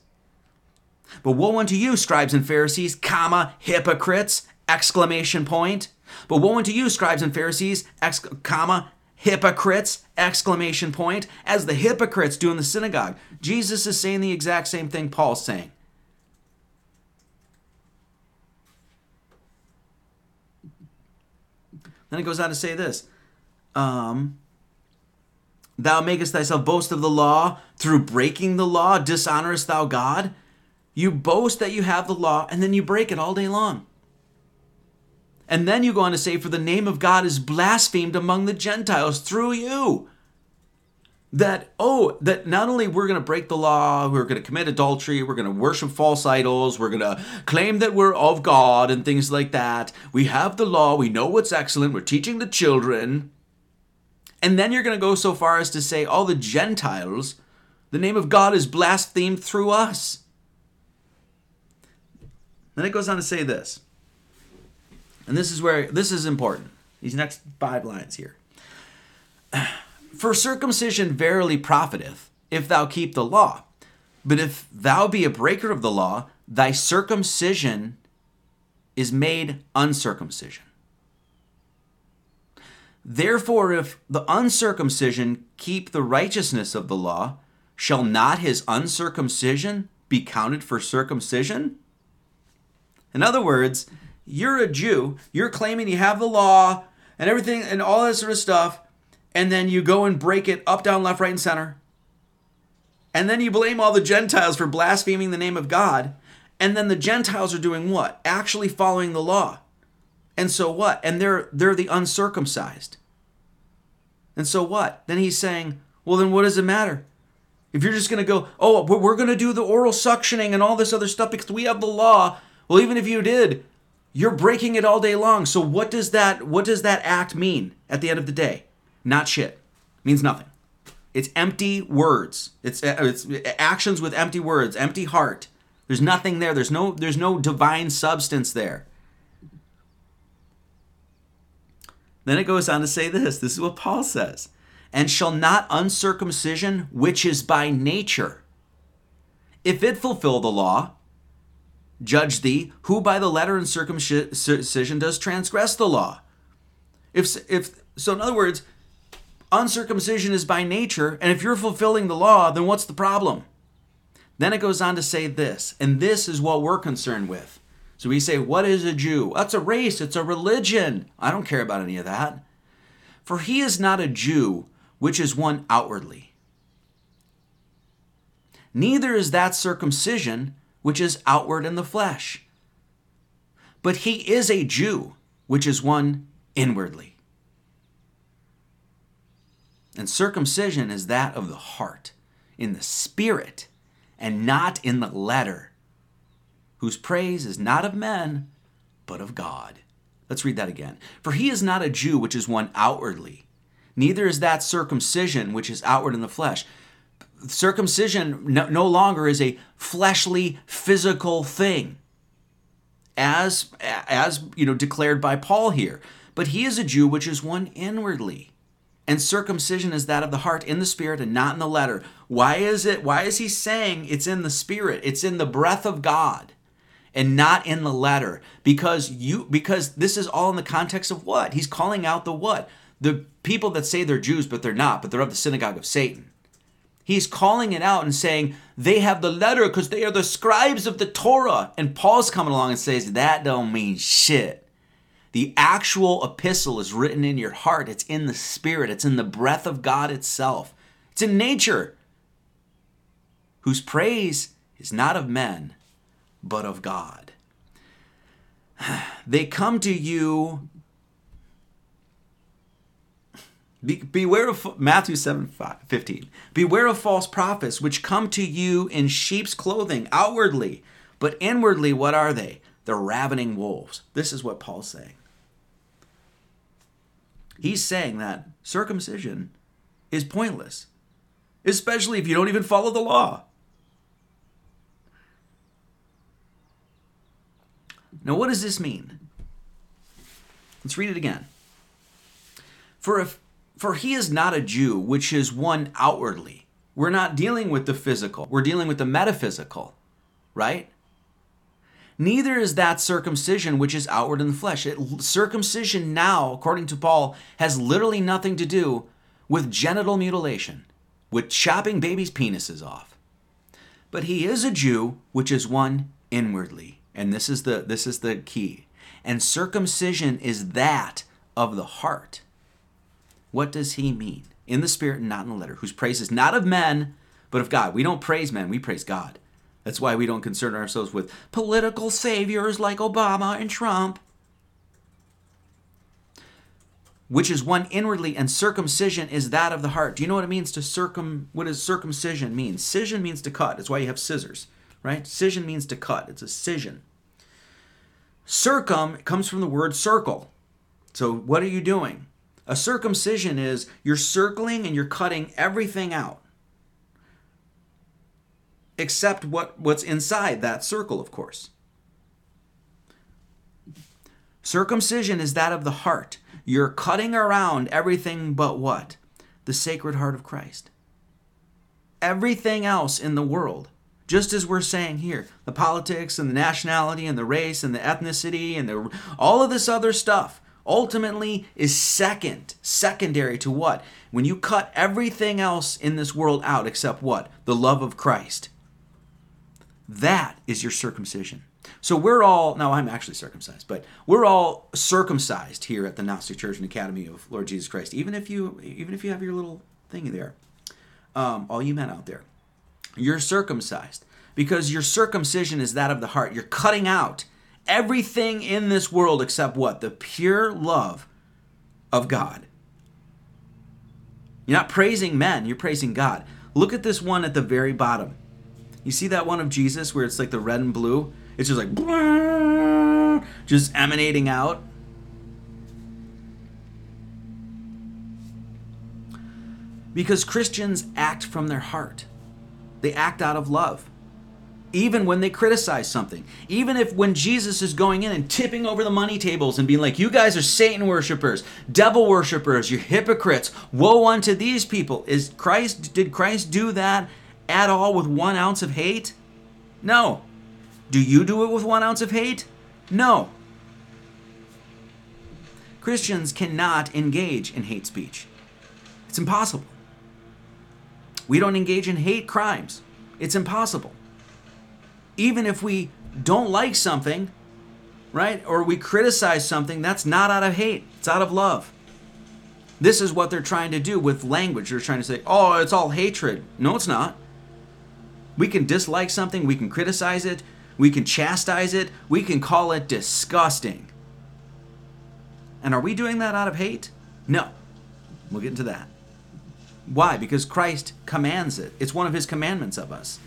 But woe unto you, scribes and Pharisees, comma, hypocrites, exclamation point. But woe unto you, scribes and Pharisees, ex, comma, hypocrites, exclamation point, as the hypocrites do in the synagogue. Jesus is saying the exact same thing Paul's saying. Then it goes on to say this um, Thou makest thyself boast of the law through breaking the law, dishonorest thou God? You boast that you have the law, and then you break it all day long. And then you go on to say, For the name of God is blasphemed among the Gentiles through you that oh that not only we're going to break the law we're going to commit adultery we're going to worship false idols we're going to claim that we're of god and things like that. We have the law we know what's excellent we're teaching the children. And then you're going to go so far as to say all the gentiles the name of god is blasphemed through us. Then it goes on to say this. And this is where this is important. These next five lines here For circumcision verily profiteth, if thou keep the law. But if thou be a breaker of the law, thy circumcision is made uncircumcision. Therefore, if the uncircumcision keep the righteousness of the law, shall not his uncircumcision be counted for circumcision? In other words, you're a Jew, you're claiming you have the law and everything and all that sort of stuff, and then you go and break it up, down, left, right, and center. And then you blame all the Gentiles for blaspheming the name of God. And then the Gentiles are doing what? Actually following the law. And so what? And they're they're the uncircumcised. And so what? Then he's saying, well, then what does it matter? If you're just going to go, oh, we're going to do the oral suctioning and all this other stuff because we have the law. Well, even if you did, you're breaking it all day long. So what does that what does that act mean at the end of the day? Not shit. It means nothing. It's empty words. It's uh, it's actions with empty words, empty heart. There's nothing there. There's no there's no divine substance there. Then it goes on to say this. This is what Paul says. And shall not uncircumcision, which is by nature, if it fulfill the law, judge thee, who by the letter and circumcision does transgress the law? If, if so, in other words, uncircumcision is by nature, and if you're fulfilling the law, then what's the problem? Then it goes on to say this, and this is what we're concerned with. So we say, What is a Jew? That's a race, it's a religion. I don't care about any of that. For he is not a Jew, which is one outwardly. Neither is that circumcision, which is outward in the flesh. But he is a Jew, which is one inwardly. And circumcision is that of the heart, in the spirit, and not in the letter, whose praise is not of men, but of God. Let's read that again. For he is not a Jew which is one outwardly, neither is that circumcision which is outward in the flesh. Circumcision no, no longer is a fleshly, physical thing, as as you know declared by Paul here. But he is a Jew which is one inwardly and circumcision is that of the heart in the spirit and not in the letter. Why is it? Why is he saying it's in the spirit? It's in the breath of God and not in the letter because you because this is all in the context of what? He's calling out the what? The people that say they're Jews but they're not, but they're of the synagogue of Satan. He's calling it out and saying they have the letter because they are the scribes of the Torah. And Paul's coming along and says that don't mean shit. The actual epistle is written in your heart. It's in the spirit. It's in the breath of God itself. It's in nature, whose praise is not of men, but of God. They come to you. Be, beware of Matthew 7 5, 15. Beware of false prophets which come to you in sheep's clothing outwardly, but inwardly, what are they? They're ravening wolves. This is what Paul's saying. He's saying that circumcision is pointless, especially if you don't even follow the law. Now, what does this mean? Let's read it again. For if for he is not a Jew, which is one outwardly. We're not dealing with the physical. We're dealing with the metaphysical, right? Neither is that circumcision which is outward in the flesh. It, circumcision now, according to Paul, has literally nothing to do with genital mutilation, with chopping babies' penises off. But he is a Jew, which is one inwardly. And this is the this is the key. And circumcision is that of the heart. What does he mean? In the spirit and not in the letter, whose praise is not of men, but of God. We don't praise men, we praise God. That's why we don't concern ourselves with political saviors like Obama and Trump. Which is one inwardly, and circumcision is that of the heart. Do you know what it means to circum? What does circumcision mean? Cision means to cut. That's why you have scissors, right? Cision means to cut. It's a cision. Circum comes from the word circle. So what are you doing? A circumcision is you're circling and you're cutting everything out except what, what's inside that circle, of course. Circumcision is that of the heart. You're cutting around everything but what? The sacred heart of Christ. Everything else in the world, just as we're saying here, the politics and the nationality and the race and the ethnicity and the, all of this other stuff, ultimately is second, secondary to what? When you cut everything else in this world out except what? The love of Christ. That is your circumcision. So we're all now I'm actually circumcised, but we're all circumcised here at the Gnostic Church and Academy of Lord Jesus Christ. Even if you even if you have your little thingy there, um, all you men out there, you're circumcised because your circumcision is that of the heart. You're cutting out everything in this world except what? The pure love of God. You're not praising men, you're praising God. Look at this one at the very bottom. You see that one of Jesus where it's like the red and blue? It's just like just emanating out. Because Christians act from their heart. They act out of love. Even when they criticize something. Even if when Jesus is going in and tipping over the money tables and being like, you guys are Satan worshipers, devil worshipers, you're hypocrites, woe unto these people. Is Christ, did Christ do that at all with one ounce of hate? No. Do you do it with one ounce of hate? No. Christians cannot engage in hate speech. It's impossible. We don't engage in hate crimes. It's impossible. Even if we don't like something, right, or we criticize something, that's not out of hate, it's out of love. This is what they're trying to do with language. They're trying to say, oh, it's all hatred. No, it's not. We can dislike something, we can criticize it, we can chastise it, we can call it disgusting. And are we doing that out of hate? No. We'll get into that. Why? Because Christ commands it. It's one of his commandments of us.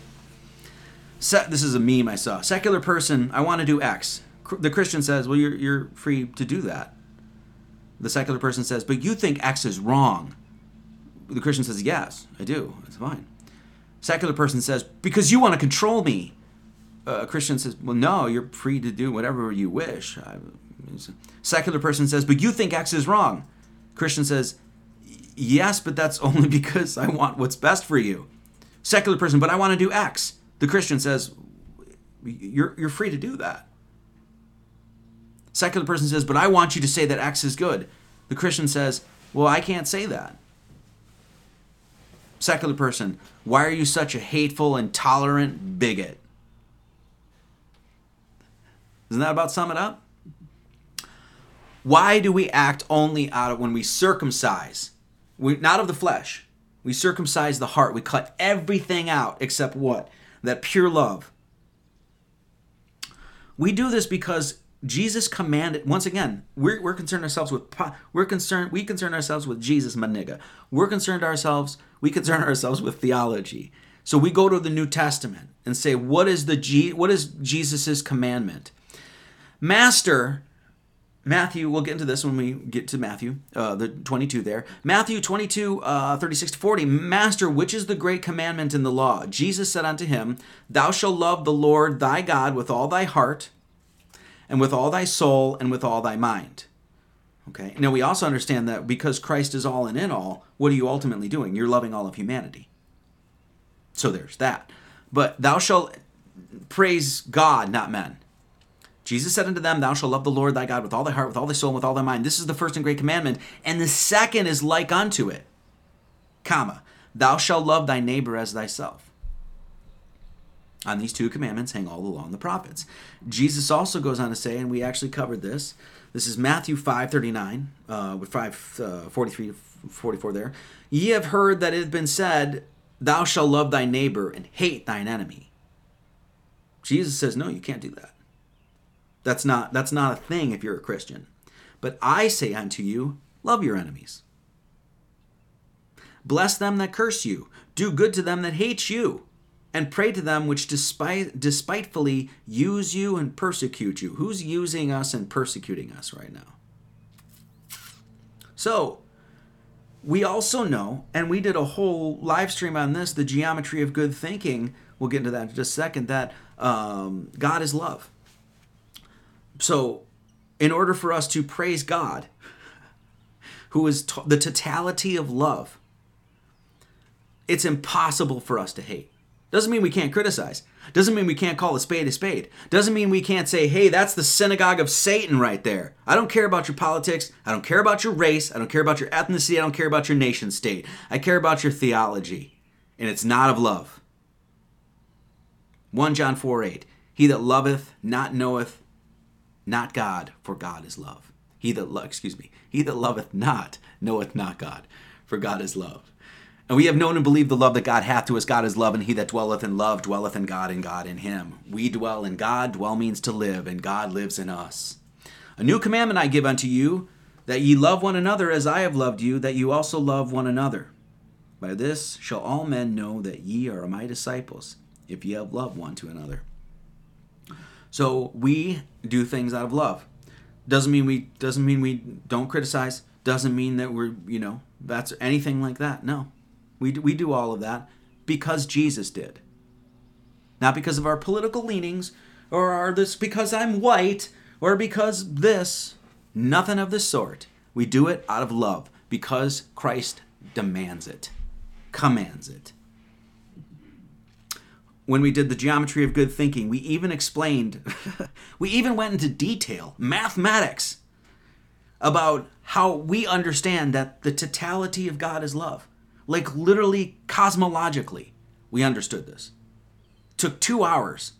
Se- this is a meme I saw. Secular person, I want to do X. The Christian says, well, you're, you're free to do that. The secular person says, but you think X is wrong. The Christian says, yes, I do. It's fine. Secular person says, because you want to control me. A Christian says, well, no, you're free to do whatever you wish. Secular person says, but you think X is wrong. Christian says, yes, but that's only because I want what's best for you. Secular person, but I want to do X. The Christian says, you're, you're free to do that. Secular person says, but I want you to say that X is good. The Christian says, well, I can't say that. Secular person, why are you such a hateful, intolerant bigot? Isn't that about sum it up? Why do we act only out of when we circumcise? We, not of the flesh. We circumcise the heart. We cut everything out except what? That pure love. We do this because Jesus commanded. Once again, we're, we're concerned ourselves with we're concerned we concern ourselves with Jesus, my nigga. We're concerned ourselves. We concern ourselves with theology. So we go to the New Testament and say, what is the G, what is Jesus's commandment? Master, Matthew, we'll get into this when we get to Matthew, uh, the 22 there. Matthew 22, uh, 36 to 40. Master, which is the great commandment in the law? Jesus said unto him, Thou shalt love the Lord thy God with all thy heart, and with all thy soul, and with all thy mind. Okay. Now we also understand that because Christ is all and in all, what are you ultimately doing? You're loving all of humanity. So there's that. But thou shalt praise God, not men. Jesus said unto them, Thou shalt love the Lord thy God with all thy heart, with all thy soul, and with all thy mind. This is the first and great commandment. And the second is like unto it, comma, Thou shalt love thy neighbor as thyself. On these two commandments hang all the law and the prophets. Jesus also goes on to say, and we actually covered this. This is Matthew 5 39, uh, with 5 uh, 43 44 there. Ye have heard that it hath been said, Thou shalt love thy neighbor and hate thine enemy. Jesus says, No, you can't do that. That's not that's not a thing if you're a Christian. But I say unto you, love your enemies. Bless them that curse you, do good to them that hate you, and pray to them which despite, despitefully use you and persecute you. Who's using us and persecuting us right now? So, we also know, and we did a whole live stream on this, the geometry of good thinking. We'll get into that in just a second. That um, God is love. So, in order for us to praise God, who is the totality of love, it's impossible for us to hate. Doesn't mean we can't criticize. Doesn't mean we can't call a spade a spade. Doesn't mean we can't say, hey, that's the synagogue of Satan right there. I don't care about your politics. I don't care about your race. I don't care about your ethnicity. I don't care about your nation state. I care about your theology. And it's not of love. 1 John 4 8. He that loveth not knoweth not God, for God is love. He that lo- excuse me, he that loveth not knoweth not God, for God is love. And we have known and believed the love that God hath to us. God is love, and he that dwelleth in love dwelleth in God, and God in him. We dwell in God. Dwell means to live, and God lives in us. A new commandment I give unto you, that ye love one another as I have loved you, that you also love one another. By this shall all men know that ye are my disciples, if ye have love one to another. So we do things out of love. Doesn't mean we doesn't mean we don't criticize. Doesn't mean that we're you know that's anything like that. No, we do, we do all of that because Jesus did. Not because of our political leanings or are this because I'm white or because this. Nothing of the sort. We do it out of love because Christ demands it, commands it when we did the geometry of good thinking, we even explained, we even went into detail, mathematics, about how we understand that the totality of God is love. Like literally, cosmologically, we understood this. took two hours.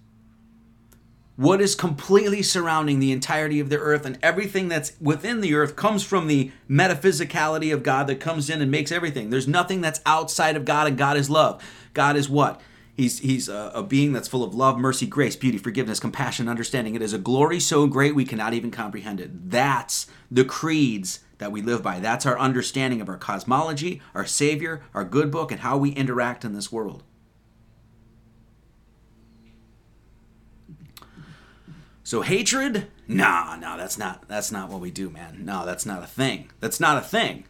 What is completely surrounding the entirety of the earth and everything that's within the earth comes from the metaphysicality of God that comes in and makes everything. There's nothing that's outside of God, and God is love. God is what? He's, he's a, a, being that's full of love, mercy, grace, beauty, forgiveness, compassion, understanding. It is a glory so great we cannot even comprehend it. That's the creeds that we live by. That's our understanding of our cosmology, our Savior, our good book, and how we interact in this world. So hatred? Nah, no, that's not that's not what we do, man. No, that's not a thing. That's not a thing.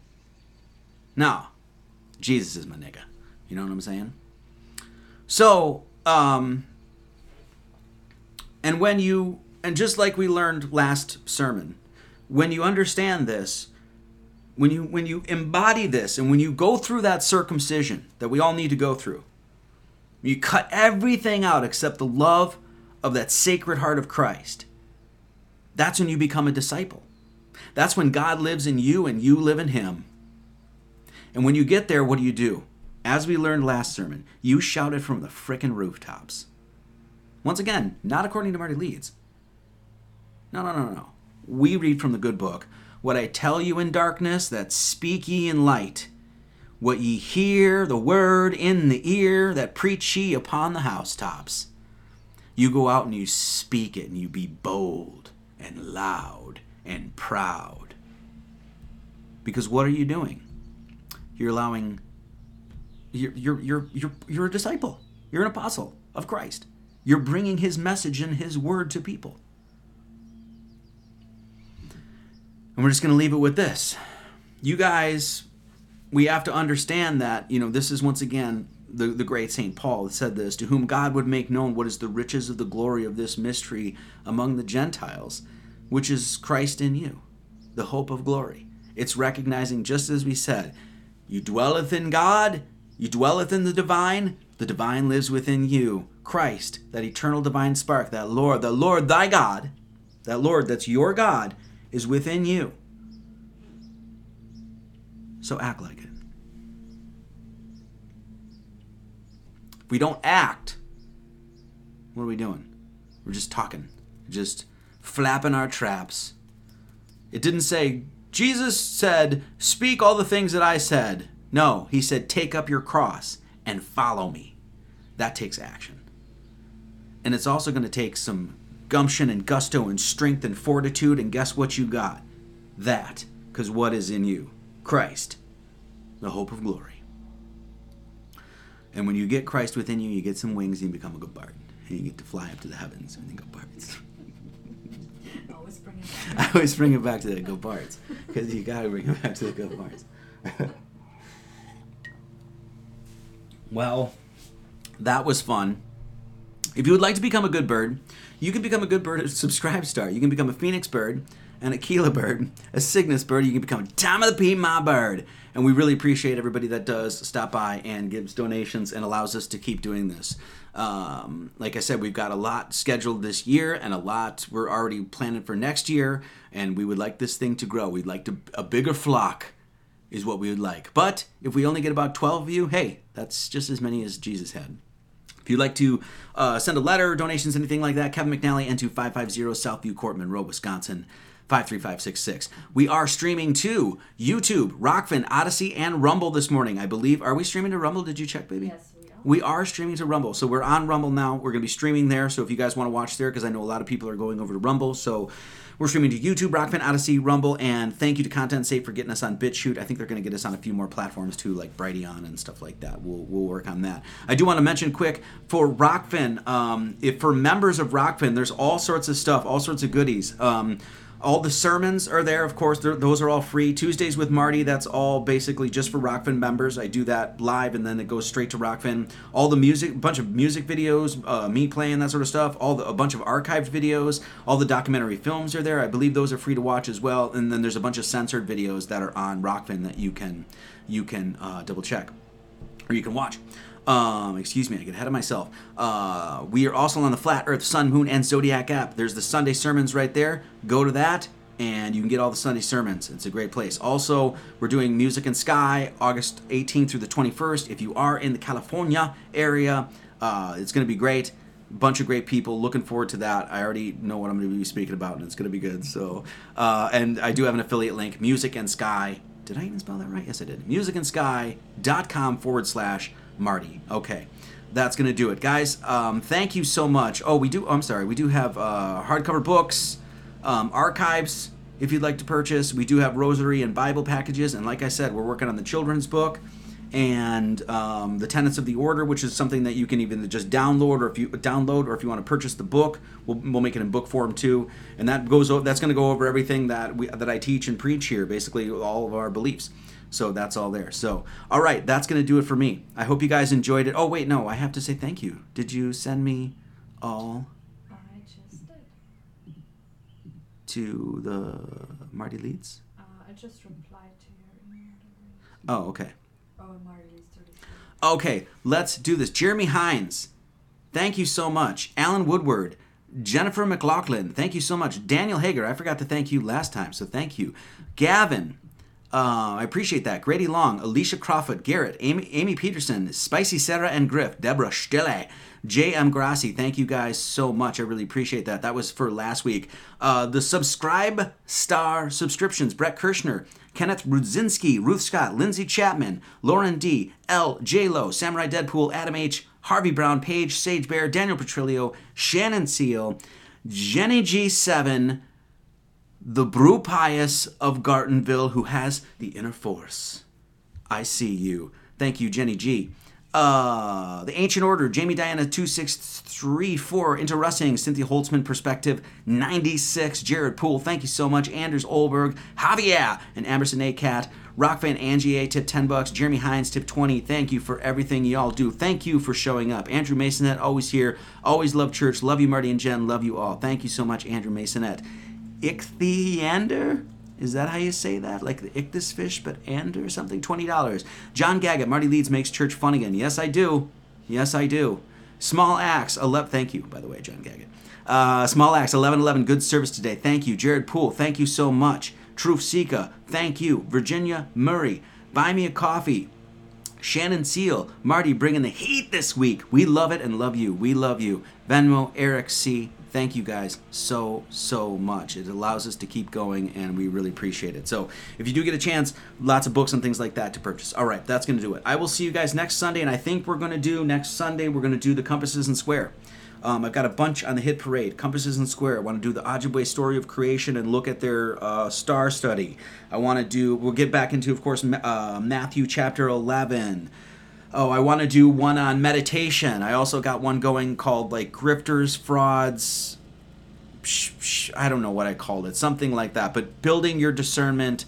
No. Jesus is my nigga. You know what I'm saying? So, um, and when you, and just like we learned last sermon, when you understand this, when you when you embody this, and when you go through that circumcision that we all need to go through, you cut everything out except the love of that sacred heart of Christ. That's when you become a disciple. That's when God lives in you and you live in Him. And when you get there, what do you do? As we learned last sermon, you shouted from the frickin' rooftops. Once again, not according to Marty Leeds. No, no, no, no. We read from the good book. What I tell you in darkness, that speak ye in light. What ye hear, the word in the ear, that preach ye upon the housetops. You go out and you speak it, and you be bold and loud and proud. Because what are you doing? You're allowing you're, you're, you're, you're, you're a disciple. You're an apostle of Christ. You're bringing his message and his word to people. And we're just going to leave it with this. You guys, we have to understand that, you know, this is once again the, the great St. Paul said this to whom God would make known what is the riches of the glory of this mystery among the Gentiles, which is Christ in you, the hope of glory. It's recognizing, just as we said, you dwelleth in God, you dwelleth in the divine, the divine lives within you. Christ, that eternal divine spark, that Lord, the Lord thy God, that Lord that's your God, is within you. So act like it. If we don't act, what are we doing? We're just talking, just flapping our traps. It didn't say, Jesus said, Speak all the things that I said. No, he said, Take up your cross and follow me. That takes action. And it's also going to take some gumption and gusto and strength and fortitude. And guess what you got? That. Because what is in you? Christ, the hope of glory. And when you get Christ within you, you get some wings and you become a good bard. And you get to fly up to the heavens and then go bards. Always bring it I always bring it back to the go bards. Because you got to bring it back to the go bards. Well, that was fun. If you would like to become a good bird, you can become a good bird at Subscribe Star. You can become a Phoenix bird an Aquila bird, a Cygnus bird, you can become a Time of the Pea My Bird. And we really appreciate everybody that does stop by and gives donations and allows us to keep doing this. Um, like I said, we've got a lot scheduled this year and a lot we're already planning for next year. And we would like this thing to grow. We'd like to a bigger flock is what we would like. But if we only get about 12 of you, hey, that's just as many as Jesus had. You'd like to uh, send a letter, donations, anything like that, Kevin McNally, N2550 Southview Court, Monroe, Wisconsin. 53566. We are streaming to YouTube, Rokfin, Odysee, and Rumble this morning. I believe. Are we streaming to Rumble? Did you check, baby? Yes, we. We are streaming to Rumble. So we're on Rumble now. We're going to be streaming there. So if you guys want to watch there, because I know a lot of people are going over to Rumble. So we're streaming to YouTube, Rokfin, Odysee, Rumble, and thank you to Content Safe for getting us on BitChute. I think they're going to get us on a few more platforms too, like Brighteon and stuff like that. We'll, we'll work on that. I do want to mention quick for Rokfin, um, if for members of Rokfin, there's all sorts of stuff, all sorts of goodies. Um, all the sermons are there, of course. Those are all free. Tuesdays with Marty, that's all basically just for Rokfin members. I do that live, and then it goes straight to Rokfin. All the music, a bunch of music videos, uh, me playing that sort of stuff. All the, a bunch of archived videos. All the documentary films are there. I believe those are free to watch as well. And then there's a bunch of censored videos that are on Rokfin that you can you can uh, double check or you can watch. Um, excuse me, I get ahead of myself. Uh, we are also on the Flat Earth, Sun, Moon, and Zodiac app. There's the Sunday sermons right there. Go to that, and you can get all the Sunday sermons. It's a great place. Also, we're doing Music and Sky August 18th through the 21st. If you are in the California area, uh, it's going to be great. Bunch of great people. Looking forward to that. I already know what I'm going to be speaking about, and it's going to be good. So, uh, and I do have an affiliate link, Music and Sky. Did I even spell that right? Yes, I did. Musicandsky.com forward slash Marty. Okay, that's gonna do it, guys. Um, thank you so much. Oh, we do. I'm sorry. We do have uh, hardcover books, um, archives. If you'd like to purchase, we do have rosary and Bible packages. And like I said, we're working on the children's book and um, the tenets of the order, which is something that you can even just download, or if you download, or if you want to purchase the book, we'll, we'll make it in book form too. And that goes. That's going to go over everything that we that I teach and preach here, basically all of our beliefs. So that's all there. So, all right, that's going to do it for me. I hope you guys enjoyed it. Oh, wait, no, I have to say thank you. Did you send me all I just did. to the Marty Leeds? Uh, I just replied to your email. Oh, okay. Oh, Marley's 33. Okay, let's do this. Jeremy Hines, thank you so much. Alan Woodward, Jennifer McLaughlin, thank you so much. Daniel Hager, I forgot to thank you last time, so thank you. Gavin, uh, I appreciate that. Grady Long, Alicia Crawford, Garrett, Amy, Amy Peterson, Spicy Sarah and Griff, Deborah Stille, J.M. Grassi, thank you guys so much. I really appreciate that. That was for last week. Uh, the subscribe star subscriptions Brett Kirschner, Kenneth Rudzinski, Ruth Scott, Lindsay Chapman, Lauren D, L, J Lo, Samurai Deadpool, Adam H, Harvey Brown, Paige, Sage Bear, Daniel Petrillo, Shannon Seal, Jenny G7, the Brew Pious of Gartonville, who has the inner force. I see you. Thank you, Jenny G. Uh, the Ancient Order, Jamie Diana 2634, Into Russing, Cynthia Holtzman Perspective 96, Jared Poole, thank you so much, Anders Olberg, Javier, and Amerson A. Cat, Rokfin Angie A. tip 10 bucks, Jeremy Hines tip 20. Thank you for everything y'all do. Thank you for showing up. Andrew Masonette, always here, always love church. Love you, Marty and Jen. Love you all. Thank you so much, Andrew Masonette. Ichthyander? Is that how you say that? Like the ichthys fish, but and or something? $20. John Gaggett, Marty Leeds makes church fun again. Yes, I do. Yes, I do. Small Axe, 11. Thank you, by the way, John Gaggett. Uh, Small Axe, 1111. Good service today. Thank you. Jared Poole, thank you so much. Truth Sika, thank you. Virginia Murray, buy me a coffee. Shannon Seal, Marty bringing the heat this week. We love it and love you. We love you. Venmo, Eric C. Thank you guys so, so much. It allows us to keep going and we really appreciate it. So if you do get a chance, lots of books and things like that to purchase. All right, that's going to do it. I will see you guys next Sunday, and I think we're going to do next Sunday, we're going to do the Compasses and Square. Um, I've got a bunch on the hit parade. Compasses and Square. I want to do the Ojibwe story of creation and look at their uh, star study. I want to do. We'll get back into, of course, uh, Matthew chapter eleven. Oh, I want to do one on meditation. I also got one going called like grifters, frauds. I don't know what I called it. Something like that. But building your discernment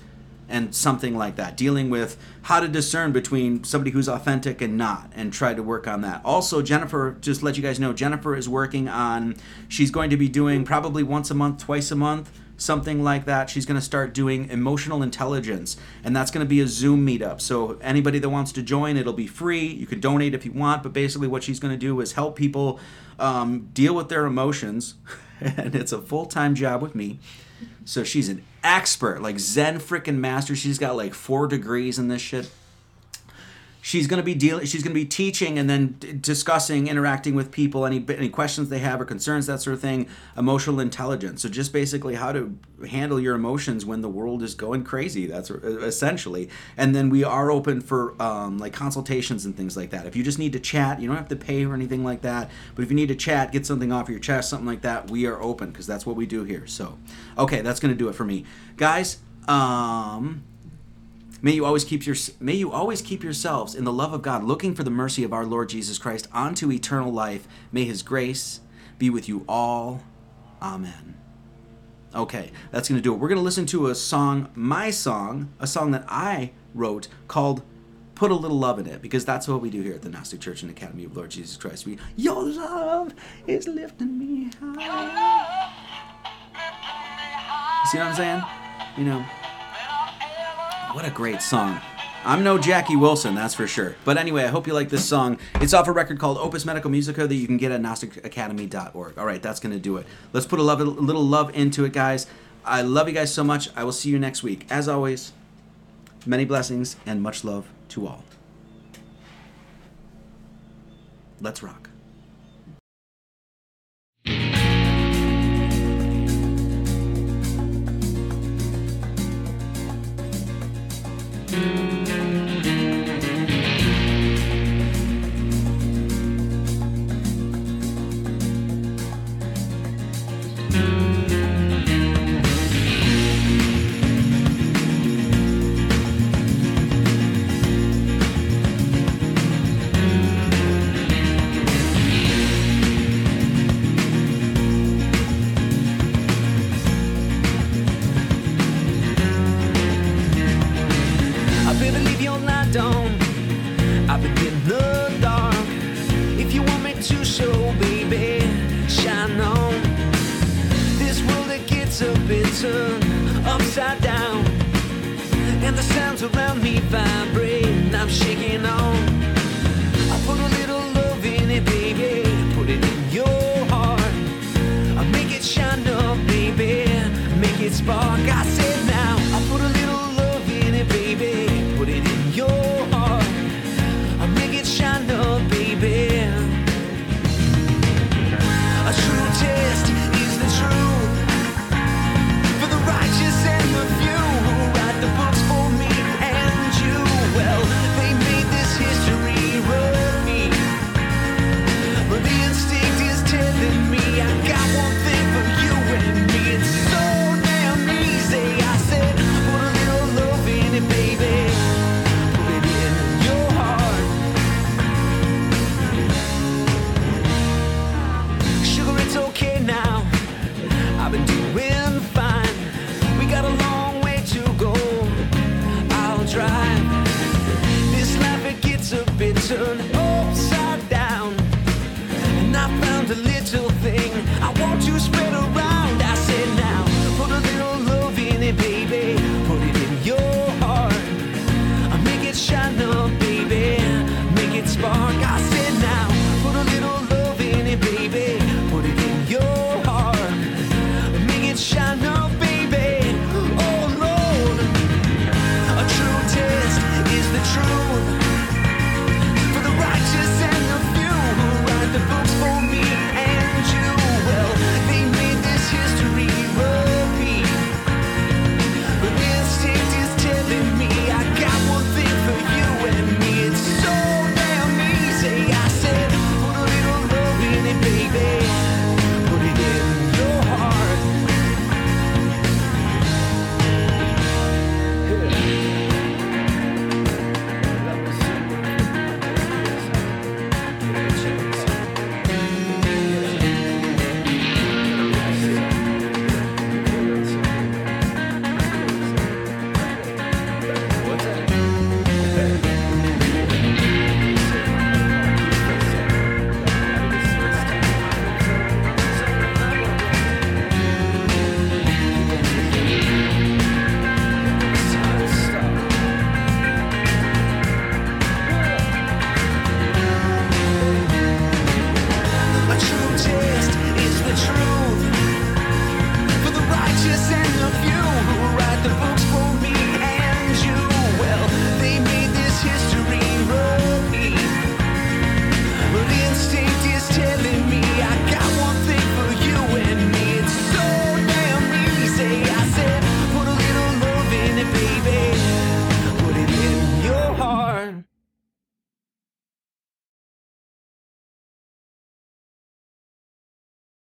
and something like that. Dealing with how to discern between somebody who's authentic and not and try to work on that. Also, Jennifer, just let you guys know, Jennifer is working on, she's going to be doing probably once a month, twice a month, something like that. She's going to start doing emotional intelligence, and that's going to be a Zoom meetup. So anybody that wants to join, it'll be free. You can donate if you want, but basically what she's going to do is help people um, deal with their emotions, and it's a full time job with me. So she's an expert, like Zen freaking master. She's got like four degrees in this shit she's going to be dealing she's going to be teaching and then d- discussing interacting with people any any questions they have or concerns that sort of thing emotional intelligence. So just basically how to handle your emotions when the world is going crazy that's uh, essentially. And then we are open for um, like consultations and things like that. If you just need to chat you don't have to pay or anything like that but if you need to chat get something off your chest something like that we are open because that's what we do here. So okay that's going to do it for me. Guys um May you always keep your may you always keep yourselves in the love of God, looking for the mercy of our Lord Jesus Christ unto eternal life. May his grace be with you all. Amen. Okay, that's going to do it. We're going to listen to a song, my song, a song that I wrote called Put a Little Love in It, because that's what we do here at the Gnostic Church and Academy of Lord Jesus Christ. We, Your love is lifting me high. See what I'm saying? You know, what a great song. I'm no Jackie Wilson, that's for sure. But anyway, I hope you like this song. It's off a record called Opus Medical Musica that you can get at GnosticAcademy.org. All right, that's going to do it. Let's put a, love, a little love into it, guys. I love you guys so much. I will see you next week. As always, many blessings and much love to all. Let's rock. I I've been in the dark. If you want me to show, baby, shine on. This world that gets a bit turned upside down. And the sounds around me vibrate, I'm shaking on. I put a little love in it, baby. I put it in your heart. I make it shine up, baby. Make it spark. I said